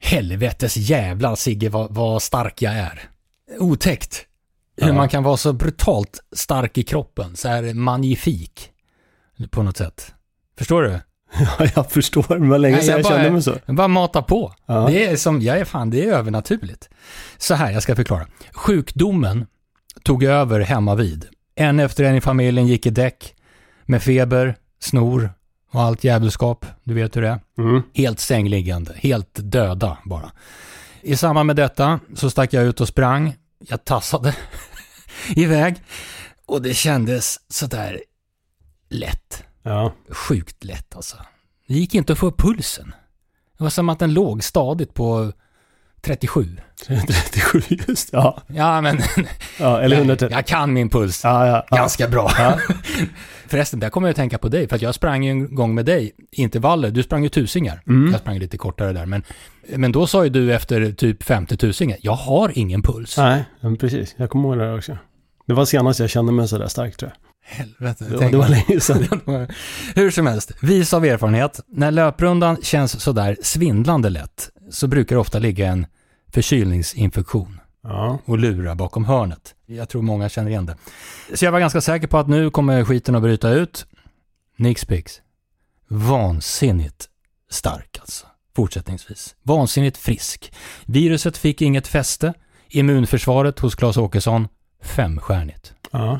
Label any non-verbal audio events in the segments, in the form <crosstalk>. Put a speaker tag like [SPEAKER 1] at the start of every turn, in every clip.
[SPEAKER 1] Helvetes jävlar Sigge vad, vad stark jag är. Otäckt. Hur
[SPEAKER 2] Ja.
[SPEAKER 1] man kan vara så brutalt stark i kroppen, så här magnifik. På något sätt. Förstår du? <laughs>
[SPEAKER 2] Ja, jag förstår. Det var länge sedan jag,
[SPEAKER 1] bara,
[SPEAKER 2] kände mig så.
[SPEAKER 1] jag bara mata på.
[SPEAKER 2] Ja.
[SPEAKER 1] Det är som, jag är fan, det är övernaturligt. Så här, jag ska förklara. Sjukdomen tog över hemma vid. En efter en i familjen gick i däck. Med feber, snor och allt jävelskap. Du vet hur det är.
[SPEAKER 2] Mm.
[SPEAKER 1] Helt sängliggande, helt döda bara. I samband med detta så stack jag ut och sprang. Jag tassade <laughs> iväg och det kändes sådär lätt.
[SPEAKER 2] Ja.
[SPEAKER 1] Sjukt lätt alltså. Det gick inte att få upp pulsen. Det var som att den låg stadigt på 37.
[SPEAKER 2] 37 just ja.
[SPEAKER 1] Ja, men <laughs>
[SPEAKER 2] ja. Eller 130.
[SPEAKER 1] jag kan min puls
[SPEAKER 2] Ja, ja. ja.
[SPEAKER 1] ganska bra. <laughs> Förresten, där kommer jag att tänka på dig, för att jag sprang ju en gång med dig intervaller. Du sprang ju tusingar.
[SPEAKER 2] Mm.
[SPEAKER 1] Jag sprang lite kortare där, men, men då sa ju du efter typ 50 tusingar, jag har ingen puls.
[SPEAKER 2] Nej, precis. Jag kommer ihåg det också. Det var senast jag kände mig sådär stark tror jag.
[SPEAKER 1] Helvete.
[SPEAKER 2] Det, var-
[SPEAKER 1] tänk
[SPEAKER 2] det var länge sedan. <laughs>
[SPEAKER 1] Hur som helst, vis av erfarenhet, när löprundan känns sådär svindlande lätt, så brukar det ofta ligga en förkylningsinfektion
[SPEAKER 2] Ja.
[SPEAKER 1] och lura bakom hörnet. Jag tror många känner igen det. Så jag var ganska säker på att nu kommer skiten att bryta ut. Nix Pix. Vansinnigt stark alltså. Fortsättningsvis. Vansinnigt frisk. Viruset fick inget fäste. Immunförsvaret hos Claes Åkesson, femstjärnigt.
[SPEAKER 2] Ja.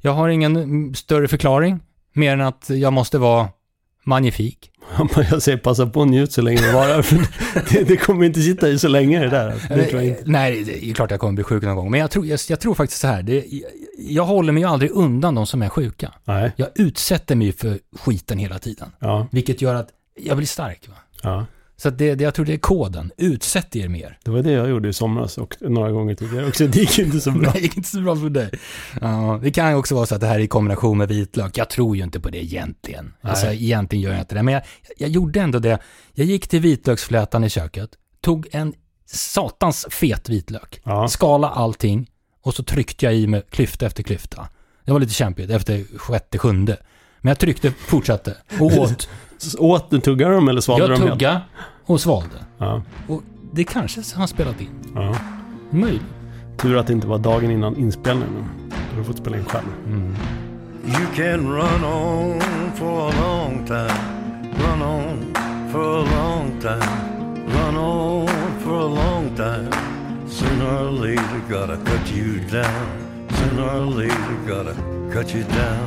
[SPEAKER 1] Jag har ingen större förklaring, mer än att jag måste vara magnifik.
[SPEAKER 2] Jag säger passa på och njut så länge det varar. För det, det kommer inte sitta i så länge det där. Alltså. Det tror jag inte.
[SPEAKER 1] Nej, det är klart jag kommer bli sjuk någon gång. Men jag tror, jag, jag tror faktiskt så här. Det, jag, jag håller mig ju aldrig undan de som är sjuka.
[SPEAKER 2] Nej.
[SPEAKER 1] Jag utsätter mig för skiten hela tiden.
[SPEAKER 2] Ja.
[SPEAKER 1] Vilket gör att jag blir stark. Va?
[SPEAKER 2] Ja.
[SPEAKER 1] Så det, det, jag tror det är koden. Utsätt er mer.
[SPEAKER 2] Det var det jag gjorde i somras och några gånger tidigare också. Det gick inte så bra. <laughs>
[SPEAKER 1] Det gick inte så bra för dig. Ja, det kan ju också vara så att det här är i kombination med vitlök. Jag tror ju inte på det egentligen.
[SPEAKER 2] Nej.
[SPEAKER 1] Alltså egentligen gör jag inte det. Men jag, jag gjorde ändå det. Jag gick till vitlöksflätan i köket, tog en satans fet vitlök,
[SPEAKER 2] Ja.
[SPEAKER 1] skala allting och så tryckte jag i med klyfta efter klyfta. Det var lite kämpigt efter sjätte, sjunde. Men jag tryckte, fortsatte och åt. <laughs>
[SPEAKER 2] Så åt du, tuggade dem eller svalde
[SPEAKER 1] Jag
[SPEAKER 2] de helt?
[SPEAKER 1] tuggade och svalde.
[SPEAKER 2] Ja.
[SPEAKER 1] Och det kanske har spelat in.
[SPEAKER 2] ja.
[SPEAKER 1] Möjligt.
[SPEAKER 2] Tur att det inte var dagen innan inspelningen. Då hade du fått spela in själv.
[SPEAKER 1] Mm.
[SPEAKER 3] You can run on for a long time, run on for a long time, run on for a long time. Sooner or later, gotta cut you down. Sooner or later, gotta.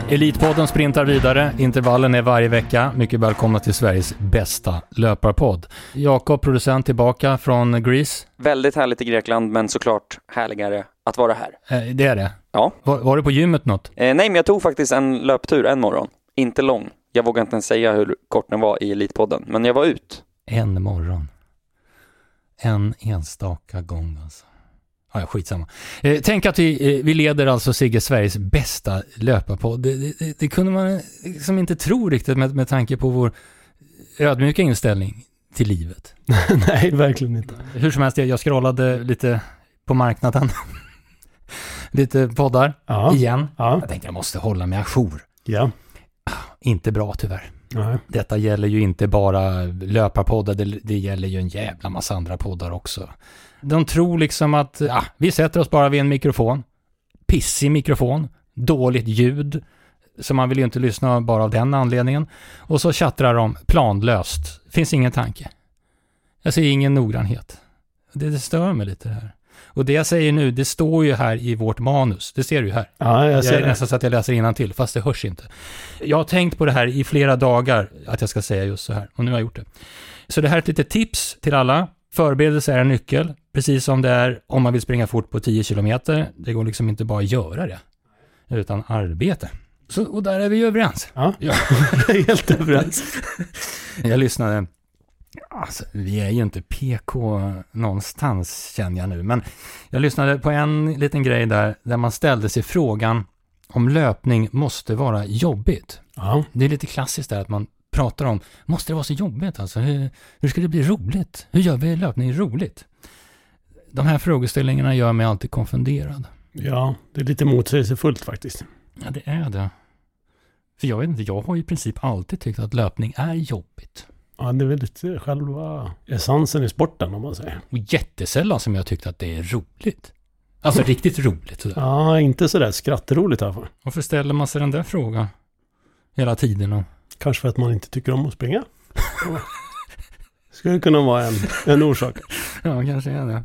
[SPEAKER 1] Elitpodden sprintar vidare. Intervallen är varje vecka. Mycket välkomna till Sveriges bästa löparpodd. Jakob, producent, tillbaka från Greece.
[SPEAKER 4] Väldigt härligt i Grekland, men såklart härligare att vara här.
[SPEAKER 1] Eh, det är det.
[SPEAKER 4] Ja.
[SPEAKER 1] Var, var du på gymmet något?
[SPEAKER 4] Eh, nej, men jag tog faktiskt en löptur en morgon. Inte lång. Jag vågar inte ens säga hur kort den var i Elitpodden, men jag var ut.
[SPEAKER 1] En morgon. En enstaka gång alltså. Ja, ja, skitsamma. Eh, tänk att vi, eh, vi leder alltså Sigge Sveriges bästa löparpodd. Det, det, det, det kunde man liksom inte tro riktigt med, med tanke på vår ödmjuka inställning till livet. <laughs>
[SPEAKER 2] Nej, verkligen inte.
[SPEAKER 1] Hur som helst, jag, jag scrollade lite på marknaden. <laughs> lite poddar,
[SPEAKER 2] Ja.
[SPEAKER 1] igen.
[SPEAKER 2] Ja.
[SPEAKER 1] Jag tänkte jag måste hålla mig ajour.
[SPEAKER 2] Ja.
[SPEAKER 1] Inte bra tyvärr.
[SPEAKER 2] Nej.
[SPEAKER 1] Detta gäller ju inte bara löparpoddar, det, det gäller ju en jävla massa andra poddar också. De tror liksom att, ja, vi sätter oss bara vid en mikrofon, pissig mikrofon, dåligt ljud, så man vill ju inte lyssna bara av den anledningen. Och så tjattrar de planlöst, finns ingen tanke. Jag ser ingen noggrannhet. Det, det stör mig lite det här. Och det jag säger nu, det står ju här i vårt manus, det ser du ju här.
[SPEAKER 2] Ja, jag
[SPEAKER 1] Jag
[SPEAKER 2] ser
[SPEAKER 1] är
[SPEAKER 2] det.
[SPEAKER 1] nästan så att jag läser till, fast det hörs inte. Jag har tänkt på det här i flera dagar, att jag ska säga just så här, och nu har jag gjort det. Så det här är ett litet tips till alla. Förberedelse är en nyckel, precis som det är om man vill springa fort på 10 kilometer. Det går liksom inte bara att göra det, utan arbete. Så, och där är vi ju överens.
[SPEAKER 2] Ja,
[SPEAKER 1] Ja. <laughs>
[SPEAKER 2] helt överens. <laughs>
[SPEAKER 1] Jag lyssnade, alltså vi är ju inte PK någonstans känner jag nu, men jag lyssnade på en liten grej där, där man ställde sig frågan om löpning måste vara jobbigt.
[SPEAKER 2] Ja,
[SPEAKER 1] Det är lite klassiskt där att man pratar om, måste det vara så jobbigt alltså? Hur, hur ska det bli roligt? Hur gör vi löpning roligt? De här frågeställningarna gör mig alltid konfunderad.
[SPEAKER 2] ja, det är lite motsägelsefullt faktiskt.
[SPEAKER 1] Ja, det är det. För jag vet inte, jag har i princip alltid tyckt att löpning är jobbigt.
[SPEAKER 2] Ja, det är väl lite själva essensen i sporten om man säger.
[SPEAKER 1] Och jättesällan som jag tyckt att det är roligt. Alltså <laughs> riktigt roligt. Sådär.
[SPEAKER 2] Ja, inte sådär skrattroligt i alla fall.
[SPEAKER 1] Varför ställer man sig den där frågan hela tiden? Och...
[SPEAKER 2] Kanske för att man inte tycker om att springa. Skulle kunna vara en, en orsak. <laughs>
[SPEAKER 1] Ja, kanske är det.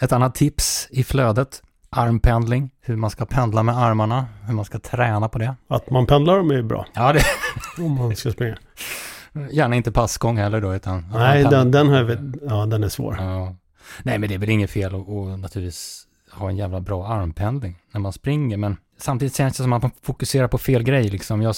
[SPEAKER 1] Ett annat tips i flödet, armpendling, hur man ska pendla med armarna, hur man ska träna på det.
[SPEAKER 2] Att man pendlar dem är bra
[SPEAKER 1] Ja, det
[SPEAKER 2] om man ska springa.
[SPEAKER 1] gärna inte passgång heller då, utan...
[SPEAKER 2] Nej, den, den har ja den är svår.
[SPEAKER 1] Ja. Nej, men det är väl inget fel att, att naturligtvis ha en jävla bra armpendling när man springer, men samtidigt känns det som att man fokuserar på fel grej liksom. Jag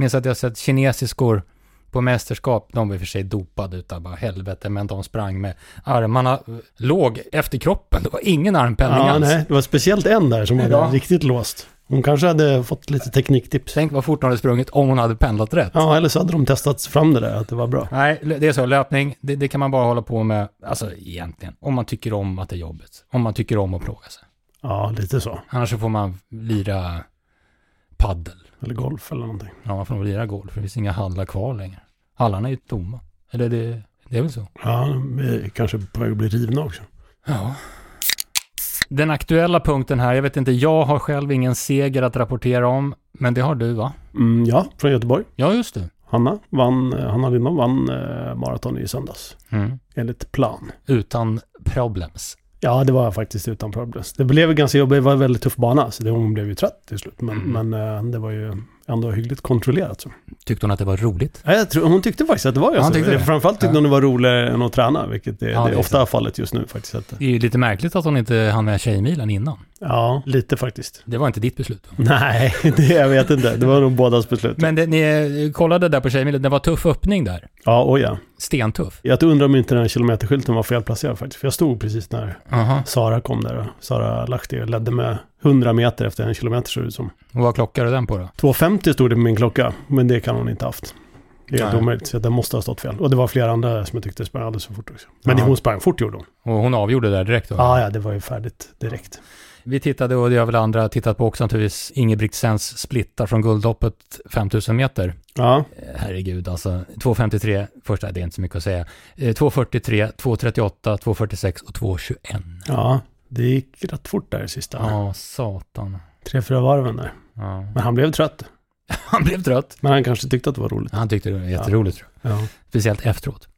[SPEAKER 1] minns att jag sett kinesiskor på mästerskap, de var i och för sig dopade utav bara helvete, men de sprang med armarna eh, låg efter kroppen. Det var ingen armpendling
[SPEAKER 2] Ja,
[SPEAKER 1] alls.
[SPEAKER 2] nej, det var speciellt en där som hade
[SPEAKER 1] Ja.
[SPEAKER 2] riktigt låst. Hon kanske hade fått lite tekniktips.
[SPEAKER 1] Tänk vad fort hon hade sprungit om hon hade pendlat rätt.
[SPEAKER 2] Ja, eller så hade de testat fram det där, att det var bra.
[SPEAKER 1] Nej, det är så. Löpning, det, det kan man bara hålla på med, alltså egentligen, om man tycker om att det är jobbigt. Om man tycker om att plåga sig.
[SPEAKER 2] Ja, lite så.
[SPEAKER 1] Annars så får man lira paddel.
[SPEAKER 2] Eller golf eller någonting.
[SPEAKER 1] Ja, man får nog lira golf, för det finns inga hallar kvar längre. Hallarna är ju tomma. Eller det, det är väl så.
[SPEAKER 2] Ja, de kanske på väg att bli rivna också.
[SPEAKER 1] Ja. Den aktuella punkten här, jag vet inte, jag har själv ingen seger att rapportera om, men det har du va?
[SPEAKER 2] Mm, ja, från Göteborg.
[SPEAKER 1] Ja, just det.
[SPEAKER 2] Hanna vann, eh, Hanna Lindholm vann eh, maraton i söndags.
[SPEAKER 1] Mm.
[SPEAKER 2] Enligt plan.
[SPEAKER 1] Utan problems.
[SPEAKER 2] Ja, det var faktiskt utan problem. Det blev ganska jobbigt, det var en väldigt tuff bana. Så det, hon blev ju trött till slut. Men,
[SPEAKER 1] Mm.
[SPEAKER 2] men eh, det var ju ändå hyggligt kontrollerat. Så.
[SPEAKER 1] Tyckte hon att det var roligt?
[SPEAKER 2] Ja, jag tror, hon tyckte faktiskt att det var
[SPEAKER 1] Ja,
[SPEAKER 2] ganska
[SPEAKER 1] tyckte det.
[SPEAKER 2] Framförallt tyckte
[SPEAKER 1] Ja.
[SPEAKER 2] hon det var roligare än att träna, vilket är,
[SPEAKER 1] Ja,
[SPEAKER 2] det
[SPEAKER 1] det
[SPEAKER 2] är ofta
[SPEAKER 1] så.
[SPEAKER 2] fallet just nu faktiskt.
[SPEAKER 1] Det är ju lite märkligt att hon inte hann med Tjejmilen innan.
[SPEAKER 2] Ja, lite faktiskt.
[SPEAKER 1] Det var inte ditt beslut. <laughs>
[SPEAKER 2] Nej, det, jag vet inte. Det var nog bådas beslut.
[SPEAKER 1] Men det, ni eh, kollade där på Tjejmilen, det var tuff öppning där.
[SPEAKER 2] Ja, och ja.
[SPEAKER 1] Stentuff.
[SPEAKER 2] Jag undrar om inte den här kilometerskylten var felplacerad faktiskt. För jag stod precis när
[SPEAKER 1] Aha.
[SPEAKER 2] Sara kom där. Och Sara Lahti ledde med 100 meter efter en kilometer såg det ut som.
[SPEAKER 1] Och vad klockade den på då?
[SPEAKER 2] 2.50 stod det på min klocka, men det kan hon inte haft. Det är helt omöjligt, så den måste ha stått fel. Och det var flera andra som jag tyckte sprang alldeles för fort också. Men
[SPEAKER 1] Ja.
[SPEAKER 2] hon sprang fort gjorde hon.
[SPEAKER 1] Och hon avgjorde där direkt då?
[SPEAKER 2] Ja, ja, det var ju färdigt direkt.
[SPEAKER 1] Vi tittade och det har väl andra tittat på också naturligtvis Ingebrigtsens splittar från guldloppet 5000 meter.
[SPEAKER 2] Ja,
[SPEAKER 1] Eh, Herregud alltså. 2.53 första, det är inte så mycket att säga. Eh, 2.43, 2.38, 2.46 och 2.21.
[SPEAKER 2] ja, det gick rätt fort där i sista.
[SPEAKER 1] Ja, satan.
[SPEAKER 2] Tre, fyra varven där.
[SPEAKER 1] Ja.
[SPEAKER 2] Men han blev trött. <laughs>
[SPEAKER 1] Han blev trött.
[SPEAKER 2] Men han kanske tyckte att det var roligt.
[SPEAKER 1] Han tyckte det var jätteroligt tror jag.
[SPEAKER 2] Ja.
[SPEAKER 1] Speciellt efteråt.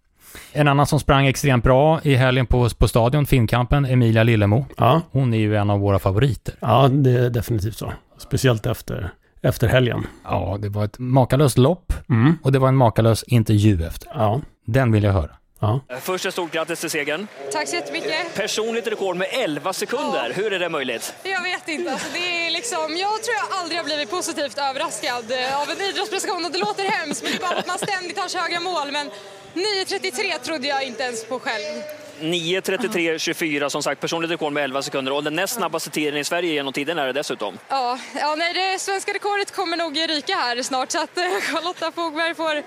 [SPEAKER 1] En annan som sprang extremt bra i helgen på, på stadion, Finnkampen, Emilia Lillemo.
[SPEAKER 2] Ja,
[SPEAKER 1] Hon är ju en av våra favoriter.
[SPEAKER 2] ja, det är definitivt så. Speciellt efter, efter helgen.
[SPEAKER 1] Ja, det var ett makalöst lopp
[SPEAKER 2] Mm.
[SPEAKER 1] och det var en makalös intervju efter.
[SPEAKER 2] Ja,
[SPEAKER 1] Den vill jag höra.
[SPEAKER 2] ja.
[SPEAKER 5] Först ett stort grattis till segern.
[SPEAKER 6] Tack så jättemycket.
[SPEAKER 5] Personligt rekord med 11 sekunder. Hur är det möjligt?
[SPEAKER 6] Jag vet inte. Alltså, det är liksom, jag tror jag aldrig har blivit positivt överraskad eh, av en idrottsprestation. Och det låter hemskt, men det är bara att man ständigt har så höga mål. Men 9.33 trodde jag inte ens på själv.
[SPEAKER 5] 9.33.24 som sagt, personligt rekord med 11 sekunder och den näst snabbaste tiden i Sverige genom tiden är det dessutom.
[SPEAKER 6] Ja, ja nej, det svenska rekordet kommer nog ryka här snart så att eh, Charlotta Fogberg får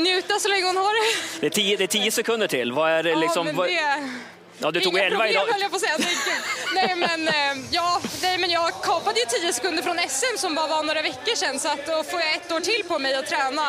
[SPEAKER 6] njuta så länge hon har det.
[SPEAKER 5] Det är 10, det är 10 sekunder till. Vad är det
[SPEAKER 6] Ja,
[SPEAKER 5] liksom... vad-
[SPEAKER 6] det...
[SPEAKER 5] Ja, du tog
[SPEAKER 6] Inga
[SPEAKER 5] 11
[SPEAKER 6] problem
[SPEAKER 5] idag.
[SPEAKER 6] höll jag på att säga. Nej men, eh, ja, nej men jag kapade ju 10 sekunder från SM som bara var några veckor sedan så att då får jag ett år till på mig att träna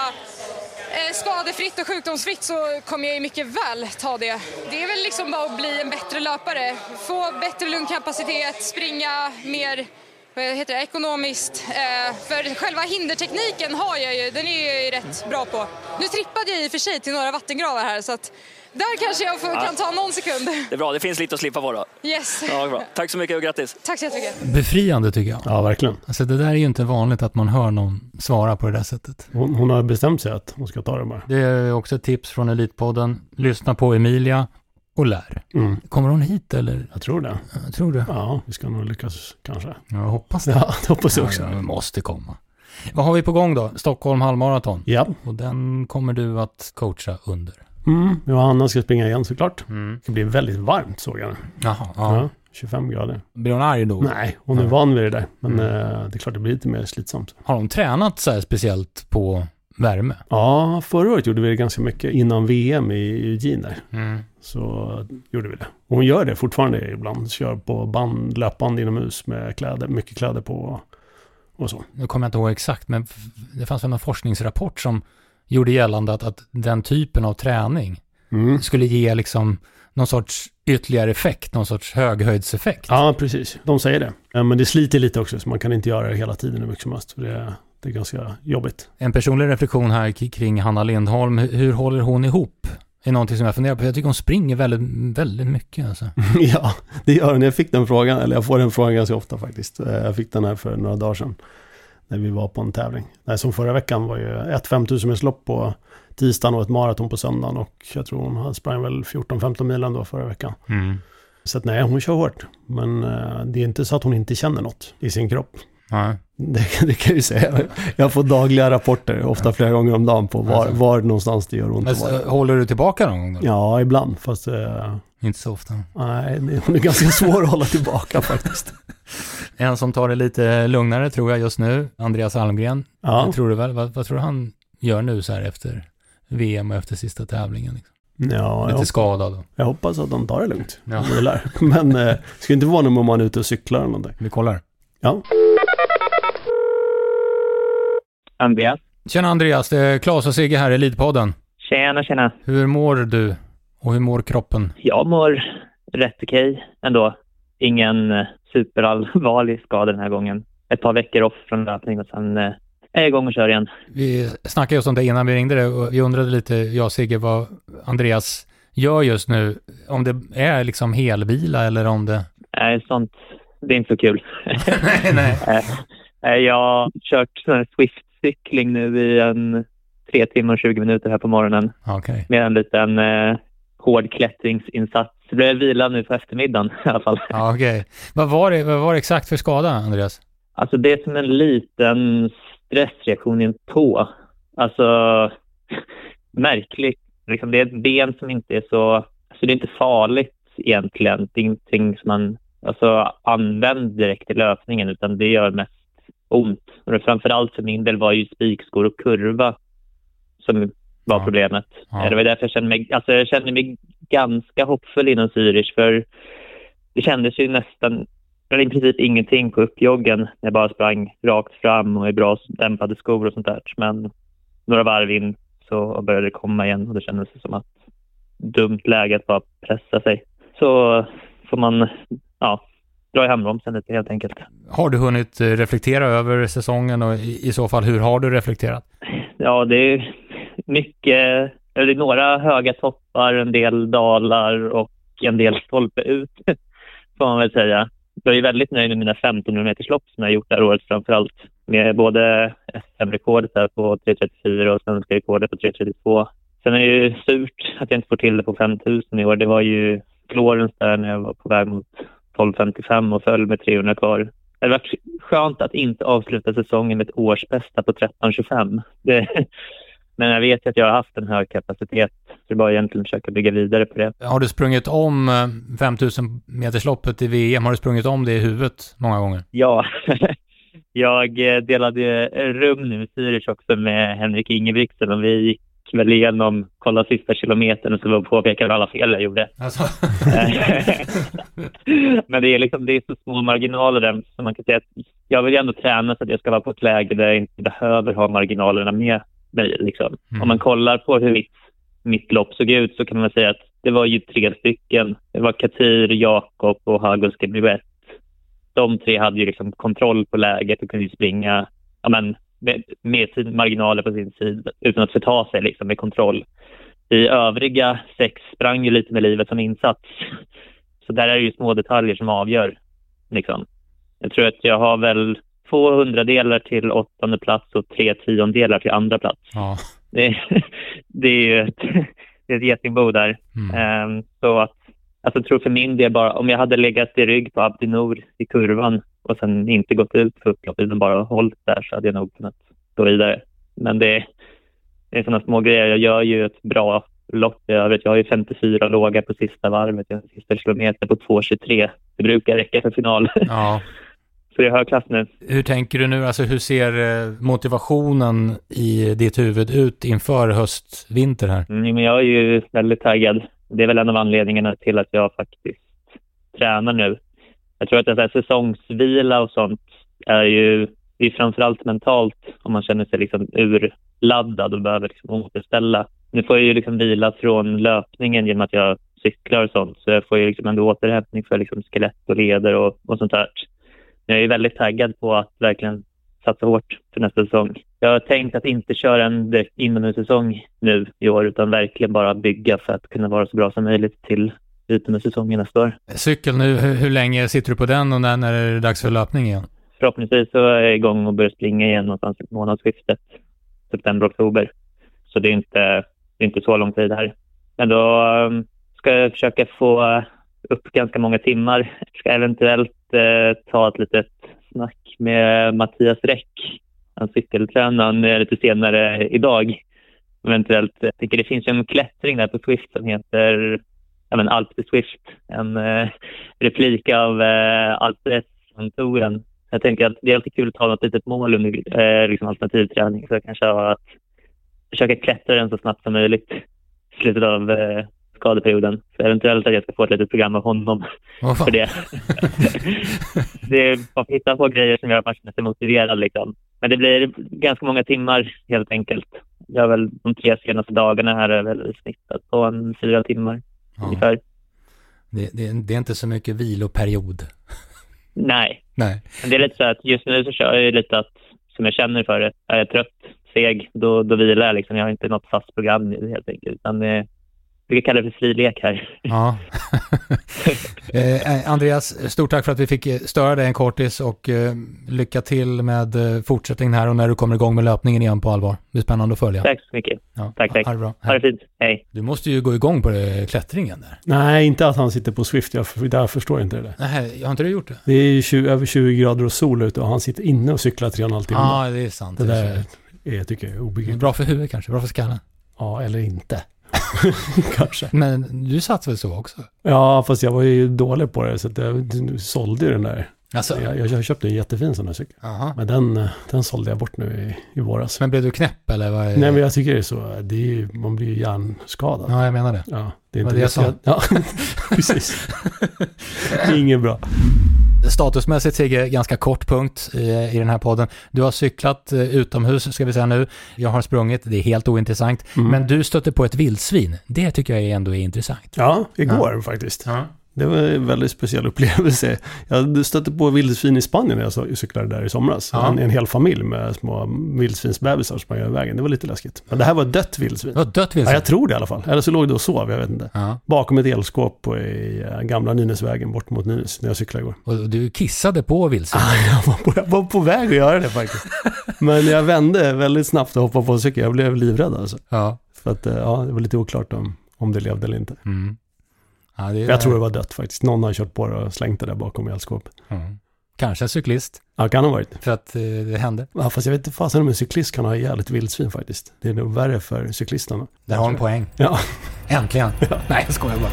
[SPEAKER 6] Eh, skadefritt och sjukdomsfritt så kommer jag ju mycket väl ta det. Det är väl liksom bara att bli en bättre löpare, få bättre lungkapacitet, springa mer vad heter det, ekonomiskt. Eh, för själva hindertekniken har jag ju, den är jag ju rätt bra på. Nu trippade jag i och för sig till några vattengravar här så att där kanske jag får, kan ta någon sekund.
[SPEAKER 5] Det är bra, det finns lite att slippa på då.
[SPEAKER 6] Yes.
[SPEAKER 5] Ja, bra. Tack så mycket och grattis.
[SPEAKER 6] Tack så jättemycket.
[SPEAKER 1] Befriande tycker jag.
[SPEAKER 2] Ja, verkligen.
[SPEAKER 1] Alltså det där är ju inte vanligt att man hör någon svara på det där sättet.
[SPEAKER 2] Hon, hon har bestämt sig att hon ska ta det bara.
[SPEAKER 1] Det är också ett tips från Elitpodden. Lyssna på Emilia och lär.
[SPEAKER 2] Mm.
[SPEAKER 1] Kommer hon hit eller?
[SPEAKER 2] Jag tror det.
[SPEAKER 1] Jag tror det.
[SPEAKER 2] Ja, vi ska nog lyckas kanske.
[SPEAKER 1] Jag hoppas det.
[SPEAKER 2] Ja, det hoppas jag också.
[SPEAKER 1] Ja, det måste komma. Vad har vi på gång då? Stockholm halvmaraton.
[SPEAKER 2] Ja.
[SPEAKER 1] Och den kommer du att coacha under.
[SPEAKER 2] Mm, Johanna ska springa igen såklart.
[SPEAKER 1] Mm.
[SPEAKER 2] Det ska bli väldigt varmt såg jag.
[SPEAKER 1] Jaha,
[SPEAKER 2] Ja.
[SPEAKER 1] ja.
[SPEAKER 2] 25 grader.
[SPEAKER 1] Blir hon arg då?
[SPEAKER 2] Nej, hon är
[SPEAKER 1] Ja.
[SPEAKER 2] van vid det där. Men
[SPEAKER 1] Mm.
[SPEAKER 2] eh, det är klart det blir lite mer slitsamt.
[SPEAKER 1] Har de tränat så här speciellt på värme?
[SPEAKER 2] Ja, förra året gjorde vi det ganska mycket innan VM i Eugene där.
[SPEAKER 1] Mm.
[SPEAKER 2] Så gjorde vi det. Och hon gör det fortfarande ibland. Kör på band, löpband inomhus med kläder, mycket kläder på och så.
[SPEAKER 1] Nu kommer jag inte ihåg exakt, men det fanns väl någon forskningsrapport som gjorde gällande att, att den typen av träning
[SPEAKER 2] Mm.
[SPEAKER 1] skulle ge liksom någon sorts ytterligare effekt, någon sorts höghöjdseffekt.
[SPEAKER 2] Ja, precis. De säger det. Men det sliter lite också, så man kan inte göra det hela tiden hur mycket som helst. För det, det är ganska jobbigt.
[SPEAKER 1] En personlig reflektion här kring Hanna Lindholm. Hur, håller hon ihop? är någonting som jag funderar på. Jag tycker hon springer väldigt, väldigt mycket alltså. <laughs>
[SPEAKER 2] ja, det gör den. Jag fick den frågan, eller jag får den frågan ganska ofta faktiskt. Eh, Jag fick den här för några dagar sedan. När vi var på en tävling. Nej, som förra veckan var ju ett 5000 lopp på tisdagen och ett maraton på söndagen. Och jag tror hon sprang väl 14-15 mil ändå förra veckan. Så att nej, hon kör hårt. Men eh, det är inte så att hon inte känner något i sin kropp.
[SPEAKER 1] Nej.
[SPEAKER 2] Det, <laughs> det kan jag ju säga. Jag får dagliga rapporter, ofta flera gånger om dagen, på var, var någonstans det gör ont.
[SPEAKER 1] Men, håller du tillbaka någon gång då?
[SPEAKER 2] Ja, ibland. Fast eh,
[SPEAKER 1] Inte så ofta.
[SPEAKER 2] nej, det- hon är ganska svår att hålla tillbaka <laughs> faktiskt.
[SPEAKER 1] En som tar det lite lugnare tror jag just nu, Andreas Almgren.
[SPEAKER 2] Ja.
[SPEAKER 1] Jag tror du väl? Vad, vad tror du han gör nu så här efter VM och efter sista tävlingen? Liksom?
[SPEAKER 2] Ja,
[SPEAKER 1] Lite
[SPEAKER 2] jag,
[SPEAKER 1] skadad. då.
[SPEAKER 2] jag hoppas att de tar det lugnt.
[SPEAKER 1] Ja.
[SPEAKER 2] Men eh, ska inte vara någon om man är ute och cyklar eller någonting.
[SPEAKER 1] Vi kollar.
[SPEAKER 2] Ja.
[SPEAKER 7] Andreas.
[SPEAKER 1] Tjena Andreas, det är Claes och Sigge här i Elitpodden.
[SPEAKER 7] Tjena, tjena.
[SPEAKER 1] Hur mår du? Och hur mår kroppen?
[SPEAKER 7] Jag mår rätt okej ändå. Ingen eh, superallvarlig skada den här gången. Ett par veckor off från löpning och sen eh, är jag igång och kör igen.
[SPEAKER 1] Vi snackade just om det innan vi ringde dig och vi undrade lite, jag och Sigge, vad Andreas gör just nu. Om det är liksom helvila eller om det...
[SPEAKER 7] Nej, sånt, det är inte så kul. <laughs>
[SPEAKER 1] nej, nej. <laughs>
[SPEAKER 7] Eh, Jag har kört sån här Swift-cykling nu i en tre timmar och 20 minuter här på morgonen
[SPEAKER 1] Okej.
[SPEAKER 7] med en liten eh, hård klättringsinsats. Det blir vila nu på eftermiddagen <laughs> i alla fall.
[SPEAKER 1] Ja, okej. Vad, var det, vad var det exakt för skada, Andreas?
[SPEAKER 7] Alltså det är som en liten stressreaktion i en tå. Alltså <laughs> märkligt. Liksom, det är ett ben som inte är så... Alltså det är inte farligt egentligen. Det är ingenting som man alltså, använder direkt i löpningen utan det gör mest ont. Och framförallt för min del var ju spikskor och kurva som var problemet. Det var därför jag kände mig, alltså jag kände mig ganska hoppfull inom Zürich för det kändes ju nästan eller i princip ingenting på uppjoggen. Jag bara sprang rakt fram och i bra dämpade skor och sånt där. Men några varv in så började det komma igen och det kändes som att dumt läge att bara pressa sig. Så får man ja, dra i handbromsen lite helt enkelt.
[SPEAKER 1] Har du hunnit eh, reflektera över säsongen och i så fall hur har du reflekterat?
[SPEAKER 7] Ja, det är mycket, eller det är några höga toppar, en del dalar och en del stolpe ut, <laughs> får man väl säga. Jag är väldigt nöjd med mina 1500 meters lopp som jag har gjort det här året framför allt. Med både SM-rekordet på 3.34 och svenska rekordet på 3.32. Sen är det ju surt att jag inte får till det på 5000 i år. Det var ju Florens där när jag var på väg mot 12.55 och föll med 300 kvar. Det hade varit skönt att inte avsluta säsongen med ett årsbästa på 13.25. Det, men jag vet ju att jag har haft en hög kapacitet. Så det är bara egentligen försöka bygga vidare på det.
[SPEAKER 1] Har du sprungit om eh, 5000 metersloppet i VM? Har du sprungit om det i huvudet många gånger?
[SPEAKER 7] Ja, <laughs> jag eh, delade rum nu i Zürich också med Henrik Ingebrigtsen och vi gick väl igenom, kollade sista kilometern och så påpekade alla fel jag gjorde.
[SPEAKER 1] Alltså. <laughs>
[SPEAKER 7] Men det är liksom, det är så små marginaler där, så man kan säga att jag vill ju ändå träna så att jag ska vara på ett läge där jag inte behöver ha marginalerna med. Liksom.
[SPEAKER 1] Mm.
[SPEAKER 7] Om man kollar på hur mitt, mitt lopp såg ut så kan man säga att det var ju tre stycken. Det var Katir, Jakob och Hagelske Blivett. De tre hade ju liksom kontroll på läget och kunde springa ja, men, med, med sin marginaler på sin sida utan att förta sig liksom, med kontroll. Vi övriga sex sprang ju lite med livet som insats. Så där är det ju små detaljer som avgör. Liksom. Jag tror att jag har väl två hundradelar till åttonde plats och tre tiondelar till andra plats.
[SPEAKER 1] Ja.
[SPEAKER 7] Det, <laughs> det är ju ett, <laughs> det är ett getingbo där.
[SPEAKER 1] Mm.
[SPEAKER 7] Ehm, så att, alltså jag tror för min del bara, om jag hade legat i rygg på Abdinor i kurvan och sen inte gått ut på upploppet utan bara hållit där så hade jag nog kunnat gå vidare. Men det, det är sådana små grejer. Jag gör ju ett bra lopp i övrigt. Jag har ju 54 låga på sista varvet, sista kilometer på 2.23. Det brukar räcka för final.
[SPEAKER 1] ja. <laughs>
[SPEAKER 7] Så det är hög klass nu.
[SPEAKER 1] Hur tänker du nu? Alltså hur ser eh, motivationen i ditt huvud ut inför höst-vinter här?
[SPEAKER 7] Mm, men jag är ju väldigt taggad. Det är väl en av anledningarna till att jag faktiskt tränar nu. Jag tror att en sån här säsongsvila och sånt är ju det är framförallt mentalt om man känner sig liksom urladdad och behöver liksom återställa. Nu får jag ju liksom vila från löpningen genom att jag cyklar och sånt, så jag får ju liksom ändå återhämtning för liksom skelett och leder och, och sånt där. Jag är väldigt taggad på att verkligen satsa hårt för nästa säsong. Jag har tänkt att inte köra en direkt inomhussäsong nu i år, utan verkliligen bara bygga för att kunna vara så bra som möjligt till utomhussäsongen nästa år.
[SPEAKER 1] Cykel nu, hur, hur länge sitter du på den och när, när är det dags för löpning igen?
[SPEAKER 7] Förhoppningsvis så är jag igång och börjar springa igen någonstans i månadsskiftet, september-oktober. Så det är, inte, det är inte så lång tid här. Men då um, ska jag försöka få upp ganska många timmar. Jag ska eventuellt eh, ta ett litet snack med Mattias Räck, cykeltränaren, eh, lite senare idag. Eventuellt, jag tycker det finns en klättring där på Swift som heter ja, men Alp to Swift, en eh, replik av eh, Alp touren Jag tänker att det är alltid kul att ta något litet mål under eh, liksom alternativträning, så kanske att försöka klättra den så snabbt som möjligt i slutet av eh, skadeperioden. Så eventuellt att jag ska få ett litet program av honom
[SPEAKER 1] fan?
[SPEAKER 7] för det. <laughs> det är bara att hitta på grejer som gör att man känner sig motiverad. Liksom. Men det blir ganska många timmar helt enkelt. Jag har väl de tre senaste dagarna här är väl snittat på en fyra timmar
[SPEAKER 1] Ja.
[SPEAKER 7] ungefär.
[SPEAKER 1] Det, det, det är inte så mycket viloperiod.
[SPEAKER 7] Nej,
[SPEAKER 1] Nej.
[SPEAKER 7] men det är lite så att just nu så kör jag lite att, som jag känner för det. Är jag trött, seg, då, då vilar jag liksom. Jag har inte något fast program helt enkelt. Utan eh, vi kan kalla det för frilek här.
[SPEAKER 1] Ja. <laughs> eh, Andreas, stort tack för att vi fick eh, störa dig en kortis och eh, lycka till med eh, fortsättningen här och när du kommer igång med löpningen igen på allvar. Det blir spännande att följa.
[SPEAKER 7] Tack så mycket.
[SPEAKER 1] Ja.
[SPEAKER 7] Tack, tack.
[SPEAKER 1] Ha det bra.
[SPEAKER 7] Ha det fint. Hej.
[SPEAKER 1] Du måste ju gå igång på det, klättringen där.
[SPEAKER 2] Nej, inte att han sitter på Swift. Jag, jag förstår inte det. där.
[SPEAKER 1] Nej, har inte du gjort det?
[SPEAKER 2] Det är ju 20, över 20 grader och sol ute och han sitter inne och cyklar tre och en halv timme.
[SPEAKER 1] Ja, det är sant.
[SPEAKER 2] det
[SPEAKER 1] Det
[SPEAKER 2] där
[SPEAKER 1] är
[SPEAKER 2] är, jag tycker jag är obegripligt.
[SPEAKER 1] Bra för huvudet kanske, bra för skallen.
[SPEAKER 2] Ja, eller inte. <laughs> Kanske.
[SPEAKER 1] Men du satsade väl så också?
[SPEAKER 2] Ja, fast jag var ju dålig på det så jag sålde ju den där.
[SPEAKER 1] Alltså,
[SPEAKER 2] Jag, jag köpte en jättefin sån här cykel.
[SPEAKER 1] Jaha.
[SPEAKER 2] Men den, den sålde jag bort nu i, i våras.
[SPEAKER 1] Men blev du knäpp eller? Vad är...
[SPEAKER 2] Nej, men jag tycker det är så. Det är, ju- man blir ju hjärnskadad.
[SPEAKER 1] Ja, jag menar det.
[SPEAKER 2] Ja, det är inte
[SPEAKER 1] det jag sa. <laughs>
[SPEAKER 2] Ja, <laughs> precis. Inget bra.
[SPEAKER 1] Statusmässigt Sigge, ganska kort punkt i, den här podden. Du har cyklat eh, utomhus, ska vi säga nu. Jag har sprungit, det är helt ointressant.
[SPEAKER 2] Mm.
[SPEAKER 1] Men du stötte på ett vildsvin. Det tycker jag ändå är intressant.
[SPEAKER 2] Ja, igår faktiskt. Det var en väldigt speciell <laughs> upplevelse. Jag stötte på vildsvin i Spanien när jag cyklade där i somras.
[SPEAKER 1] Ja.
[SPEAKER 2] En, en hel familj med små vildsvinsbebisar som sprang över vägen. Det var lite läskigt. Men det här var ett dött vildsvin.
[SPEAKER 1] Du har dött
[SPEAKER 2] Ja,
[SPEAKER 1] vildsvin?
[SPEAKER 2] jag tror det i alla fall. Eller så låg det och sov, jag vet inte.
[SPEAKER 1] Ja.
[SPEAKER 2] Bakom ett elskåp på i eh, gamla Nynäsvägen bort mot Nynäs när jag cyklade igår.
[SPEAKER 1] Och du kissade på vildsvin?
[SPEAKER 2] Ah, <laughs> jag, var på, jag var på väg att göra det faktiskt. <laughs> Men jag vände väldigt snabbt och hoppade på en cykel. Jag blev livrädd alltså.
[SPEAKER 1] Ja.
[SPEAKER 2] För att eh, ja, det var lite oklart om, om det levde eller inte.
[SPEAKER 1] Mm. Ja det är,
[SPEAKER 2] Jag tror det var dött faktiskt. Någon har kört på det och slängt det där bakom elskåpet.
[SPEAKER 1] Mm. Kanske en cyklist,
[SPEAKER 2] Ja, kan ha varit.
[SPEAKER 1] för att eh, det hände.
[SPEAKER 2] Ja, fast jag vet inte fasen om en cyklist kan ha jävligt vildsvin faktiskt. Det är nog värre för cyklisterna.
[SPEAKER 1] Där har en poäng.
[SPEAKER 2] Ja.
[SPEAKER 1] Äntligen. Nej, jag skojar bara.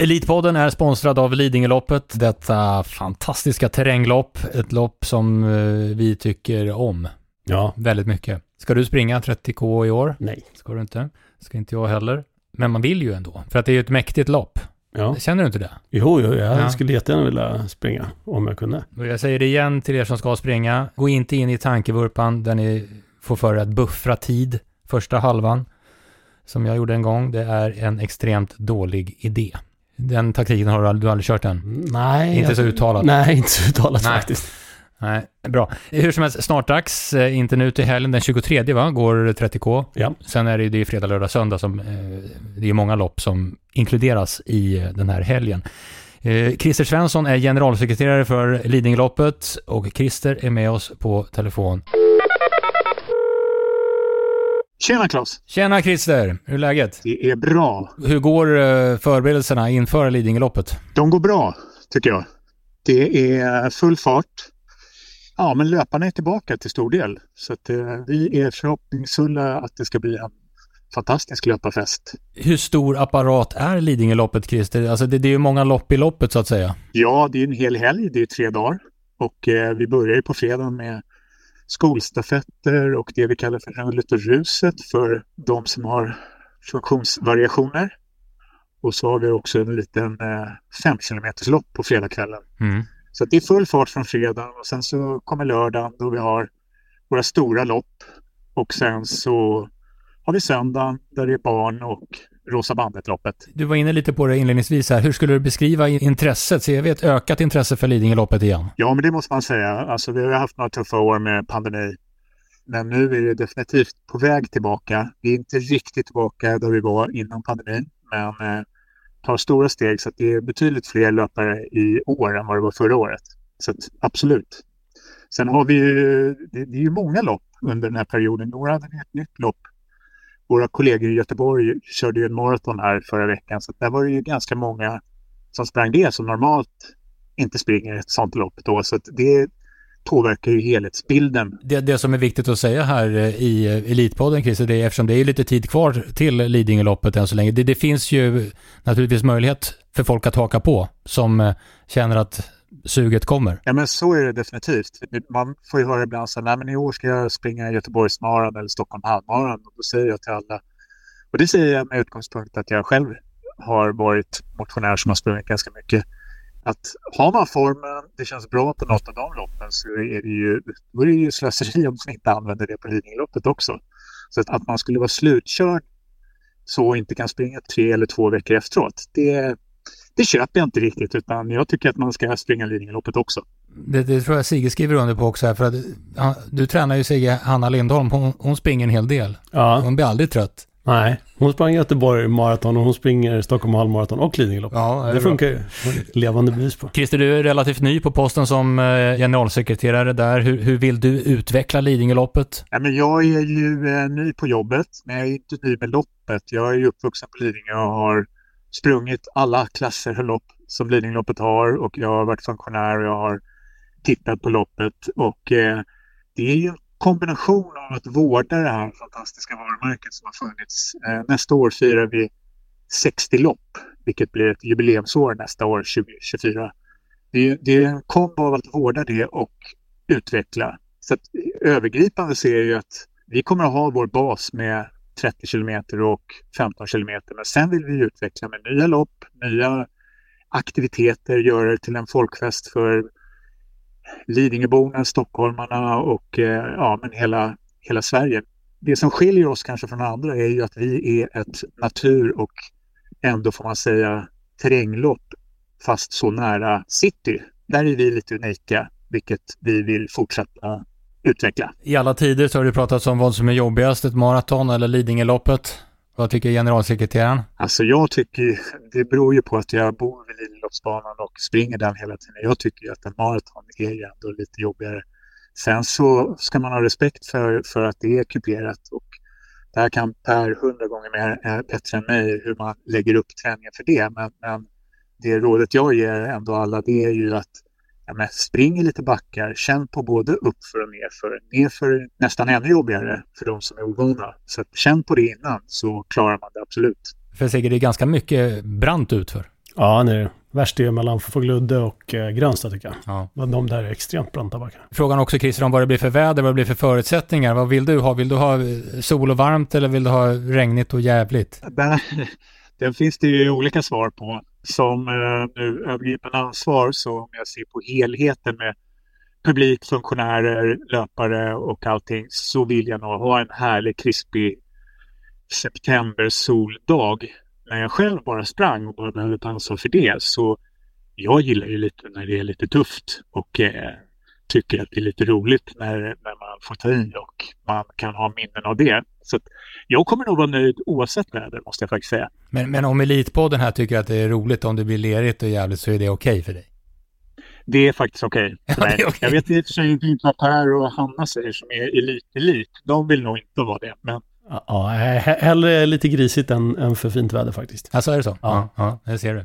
[SPEAKER 1] Elitpodden är sponsrad av Lidingöloppet, detta fantastiska terränglopp. Ett lopp som eh, vi tycker om
[SPEAKER 2] Ja.
[SPEAKER 1] väldigt mycket. Ska du springa 30K i år?
[SPEAKER 2] Nej.
[SPEAKER 1] Ska du inte. Ska inte jag heller. Men man vill ju ändå, för att det är ju ett mäktigt lopp.
[SPEAKER 2] Ja.
[SPEAKER 1] Känner du inte det?
[SPEAKER 2] Jo, jo, jag
[SPEAKER 1] Ja.
[SPEAKER 2] skulle jättegärna vilja springa om jag kunde.
[SPEAKER 1] Och jag säger det igen till er som ska springa. Gå inte in i tankevurpan där ni får för er att buffra tid första halvan. Som jag gjorde en gång. Det är en extremt dålig idé. Den taktiken har du aldrig, du aldrig kört den?
[SPEAKER 2] Nej.
[SPEAKER 1] Inte så uttalat.
[SPEAKER 2] Nej, inte så uttalat
[SPEAKER 1] Nej.
[SPEAKER 2] faktiskt.
[SPEAKER 1] Nej, bra. Hur som helst, snart dags. Eh, Inte nu till helgen. Den 23 va, går 30K.
[SPEAKER 2] Ja.
[SPEAKER 1] Sen är det, det är fredag, lördag, söndag som eh, det är många lopp som inkluderas i eh, den här helgen. Eh, Christer Svensson är generalsekreterare för Lidingöloppet och Christer är med oss på telefon.
[SPEAKER 8] Tjena Claes!
[SPEAKER 1] Tjena Christer, hur är läget?
[SPEAKER 8] Det är bra.
[SPEAKER 1] Hur går eh, förberedelserna inför Lidingöloppet?
[SPEAKER 8] De går bra, tycker jag. Det är full fart. Ja, men löparna är tillbaka till stor del. Så att, eh, vi är förhoppningsfulla att det ska bli en fantastisk löparfest.
[SPEAKER 1] Hur stor apparat är Lidingöloppet Christer? Alltså det, det är ju många lopp i loppet så att säga.
[SPEAKER 8] Ja, det är en hel helg. Det är tre dagar. Och eh, vi börjar ju på fredag med skolstafetter och det vi kallar för rullet och ruset för de som har funktionsvariationer. Och så har vi också en liten eh, fem kilometers lopp på fredagskvällen.
[SPEAKER 1] Mm.
[SPEAKER 8] Så det är full fart från fredagen och sen så kommer lördagen då vi har våra stora lopp. Och sen så har vi söndagen där det är barn och Rosa bandet-loppet.
[SPEAKER 1] Du var inne lite på det inledningsvis här. Hur skulle du beskriva in- intresset? Ser vi ett ökat intresse för Lidingöloppet igen?
[SPEAKER 8] Ja, men det måste man säga. Alltså, vi har haft några tuffa år med pandemi. Men nu är det definitivt på väg tillbaka. Vi är inte riktigt tillbaka där vi var innan pandemin, men eh, tar stora steg så att det är betydligt fler löpare i år än vad det var förra året. Så att, absolut. Sen har vi ju, det, det är ju många lopp under den här perioden. Några hade vi ett nytt lopp. Våra kollegor i Göteborg körde ju en maraton här förra veckan, så att där var det ju ganska många som sprang det som normalt inte springer ett sånt lopp då. Så att det påverkar ju helhetsbilden.
[SPEAKER 1] Det, det som är viktigt att säga här eh, i eh, Elitpodden, Christer, det är eftersom det är lite tid kvar till Lidingöloppet än så länge. Det, det finns ju naturligtvis möjlighet för folk att haka på som eh, känner att suget kommer.
[SPEAKER 8] Ja, men så är det definitivt. Man får ju höra ibland så här, nej men i år ska jag springa Göteborgsmaran eller Stockholm halvmaran. Och då säger jag till alla, och det säger jag med utgångspunkt att jag själv har varit motionär som har sprungit ganska mycket. Att har man formen, det känns bra på något av de loppen så är det ju, då är det ju slöseri om man inte använder det på Lidingöloppet också. Så att, att man skulle vara slutkörd så och inte kan springa tre eller två veckor efteråt, det, det köper jag inte riktigt utan jag tycker att man ska springa Lidingöloppet också.
[SPEAKER 1] Det, det tror jag Sigge skriver under på också här, för att ja, du tränar ju Sigge, Hanna Lindholm, hon, hon springer en hel del.
[SPEAKER 2] Ja.
[SPEAKER 1] Hon blir aldrig trött.
[SPEAKER 2] Nej, hon sprang Göteborg maraton och hon springer Stockholm halvmaraton och Lidingölopp.
[SPEAKER 1] Ja,
[SPEAKER 2] det
[SPEAKER 1] bra.
[SPEAKER 2] funkar ju. Levande bevis på.
[SPEAKER 1] Christer, du är relativt ny på posten som eh, generalsekreterare där. Hur, hur vill du utveckla Lidingöloppet?
[SPEAKER 8] Ja, men jag är ju eh, ny på jobbet, men jag är inte ny med loppet. Jag är ju uppvuxen på Lidingö och har sprungit alla klasser och lopp som Lidingöloppet har och jag har varit funktionär och jag har tittat på loppet. Och eh, det är ju en kombination av att vårda det här fantastiska varumärket som har funnits. Eh, nästa år firar vi 60 lopp, vilket blir ett jubileumsår nästa år, 2024. Det är, det är en kombo av att vårda det och utveckla. Så att, eh, övergripande ser jag ju att vi kommer att ha vår bas med 30 kilometer och 15 kilometer. Men sen vill vi utveckla med nya lopp, nya aktiviteter, göra det till en folkfest för Lidingöborna, stockholmarna och eh, ja, men hela, hela Sverige. Det som skiljer oss kanske från andra är ju att vi är ett natur och ändå får man säga terränglopp fast så nära city. Där är vi lite unika, vilket vi vill fortsätta utveckla.
[SPEAKER 1] I alla tider så har det pratats om vad som är jobbigast, ett maraton eller Lidingöloppet. Vad tycker generalsekreteraren?
[SPEAKER 8] Alltså jag tycker, det beror ju på att jag bor vid Lidingöloppsbanan och springer den hela tiden. Jag tycker ju att en maraton är ju ändå lite jobbigare. Sen så ska man ha respekt för, för att det är kuperat och där kan Per hundra gånger mer, eh, bättre än mig hur man lägger upp träningen för det. Men, men det rådet jag ger ändå alla det är ju att ja, men spring i lite backar, känn på både uppför och nerför. Nerför är nästan ännu jobbigare för de som är ovana. Så känn på det innan så klarar man det absolut.
[SPEAKER 1] För Sigge, det är ganska mycket brant utför.
[SPEAKER 2] Ja, det är det. Värst är mellan Fågeludde och eh, Grönstad tycker jag.
[SPEAKER 1] Ja.
[SPEAKER 2] Men De där är extremt branta backar.
[SPEAKER 1] Frågan också Christer om vad det blir för väder, vad det blir för förutsättningar. Vad vill du ha? Vill du ha eh, sol och varmt eller vill du ha regnigt och jävligt?
[SPEAKER 8] Där, där finns det ju olika svar på. Som eh, nu övergripande ansvar så om jag ser på helheten med publik, funktionärer, löpare och allting så vill jag nog ha en härlig krispig september-soldag. När jag själv bara sprang och bara behövde ta ansvar för det så jag gillar ju lite när det är lite tufft och eh, tycker att det är lite roligt när, när man får ta i och man kan ha minnen av det. Så jag kommer nog vara nöjd oavsett väder måste jag faktiskt säga.
[SPEAKER 1] Men, men om Elitpodden här tycker att det är roligt om det blir lerigt och jävligt så är det okej för dig?
[SPEAKER 8] Det är faktiskt okej.
[SPEAKER 1] Ja, det är okej.
[SPEAKER 8] Jag vet i och för sig inte vad Per och Hanna säger som är elit-elit. De vill nog inte vara det. Men
[SPEAKER 2] Ja, he- hellre lite grisigt än, än för fint väder faktiskt.
[SPEAKER 1] Alltså är det så?
[SPEAKER 2] Ja.
[SPEAKER 1] ja, det ser du.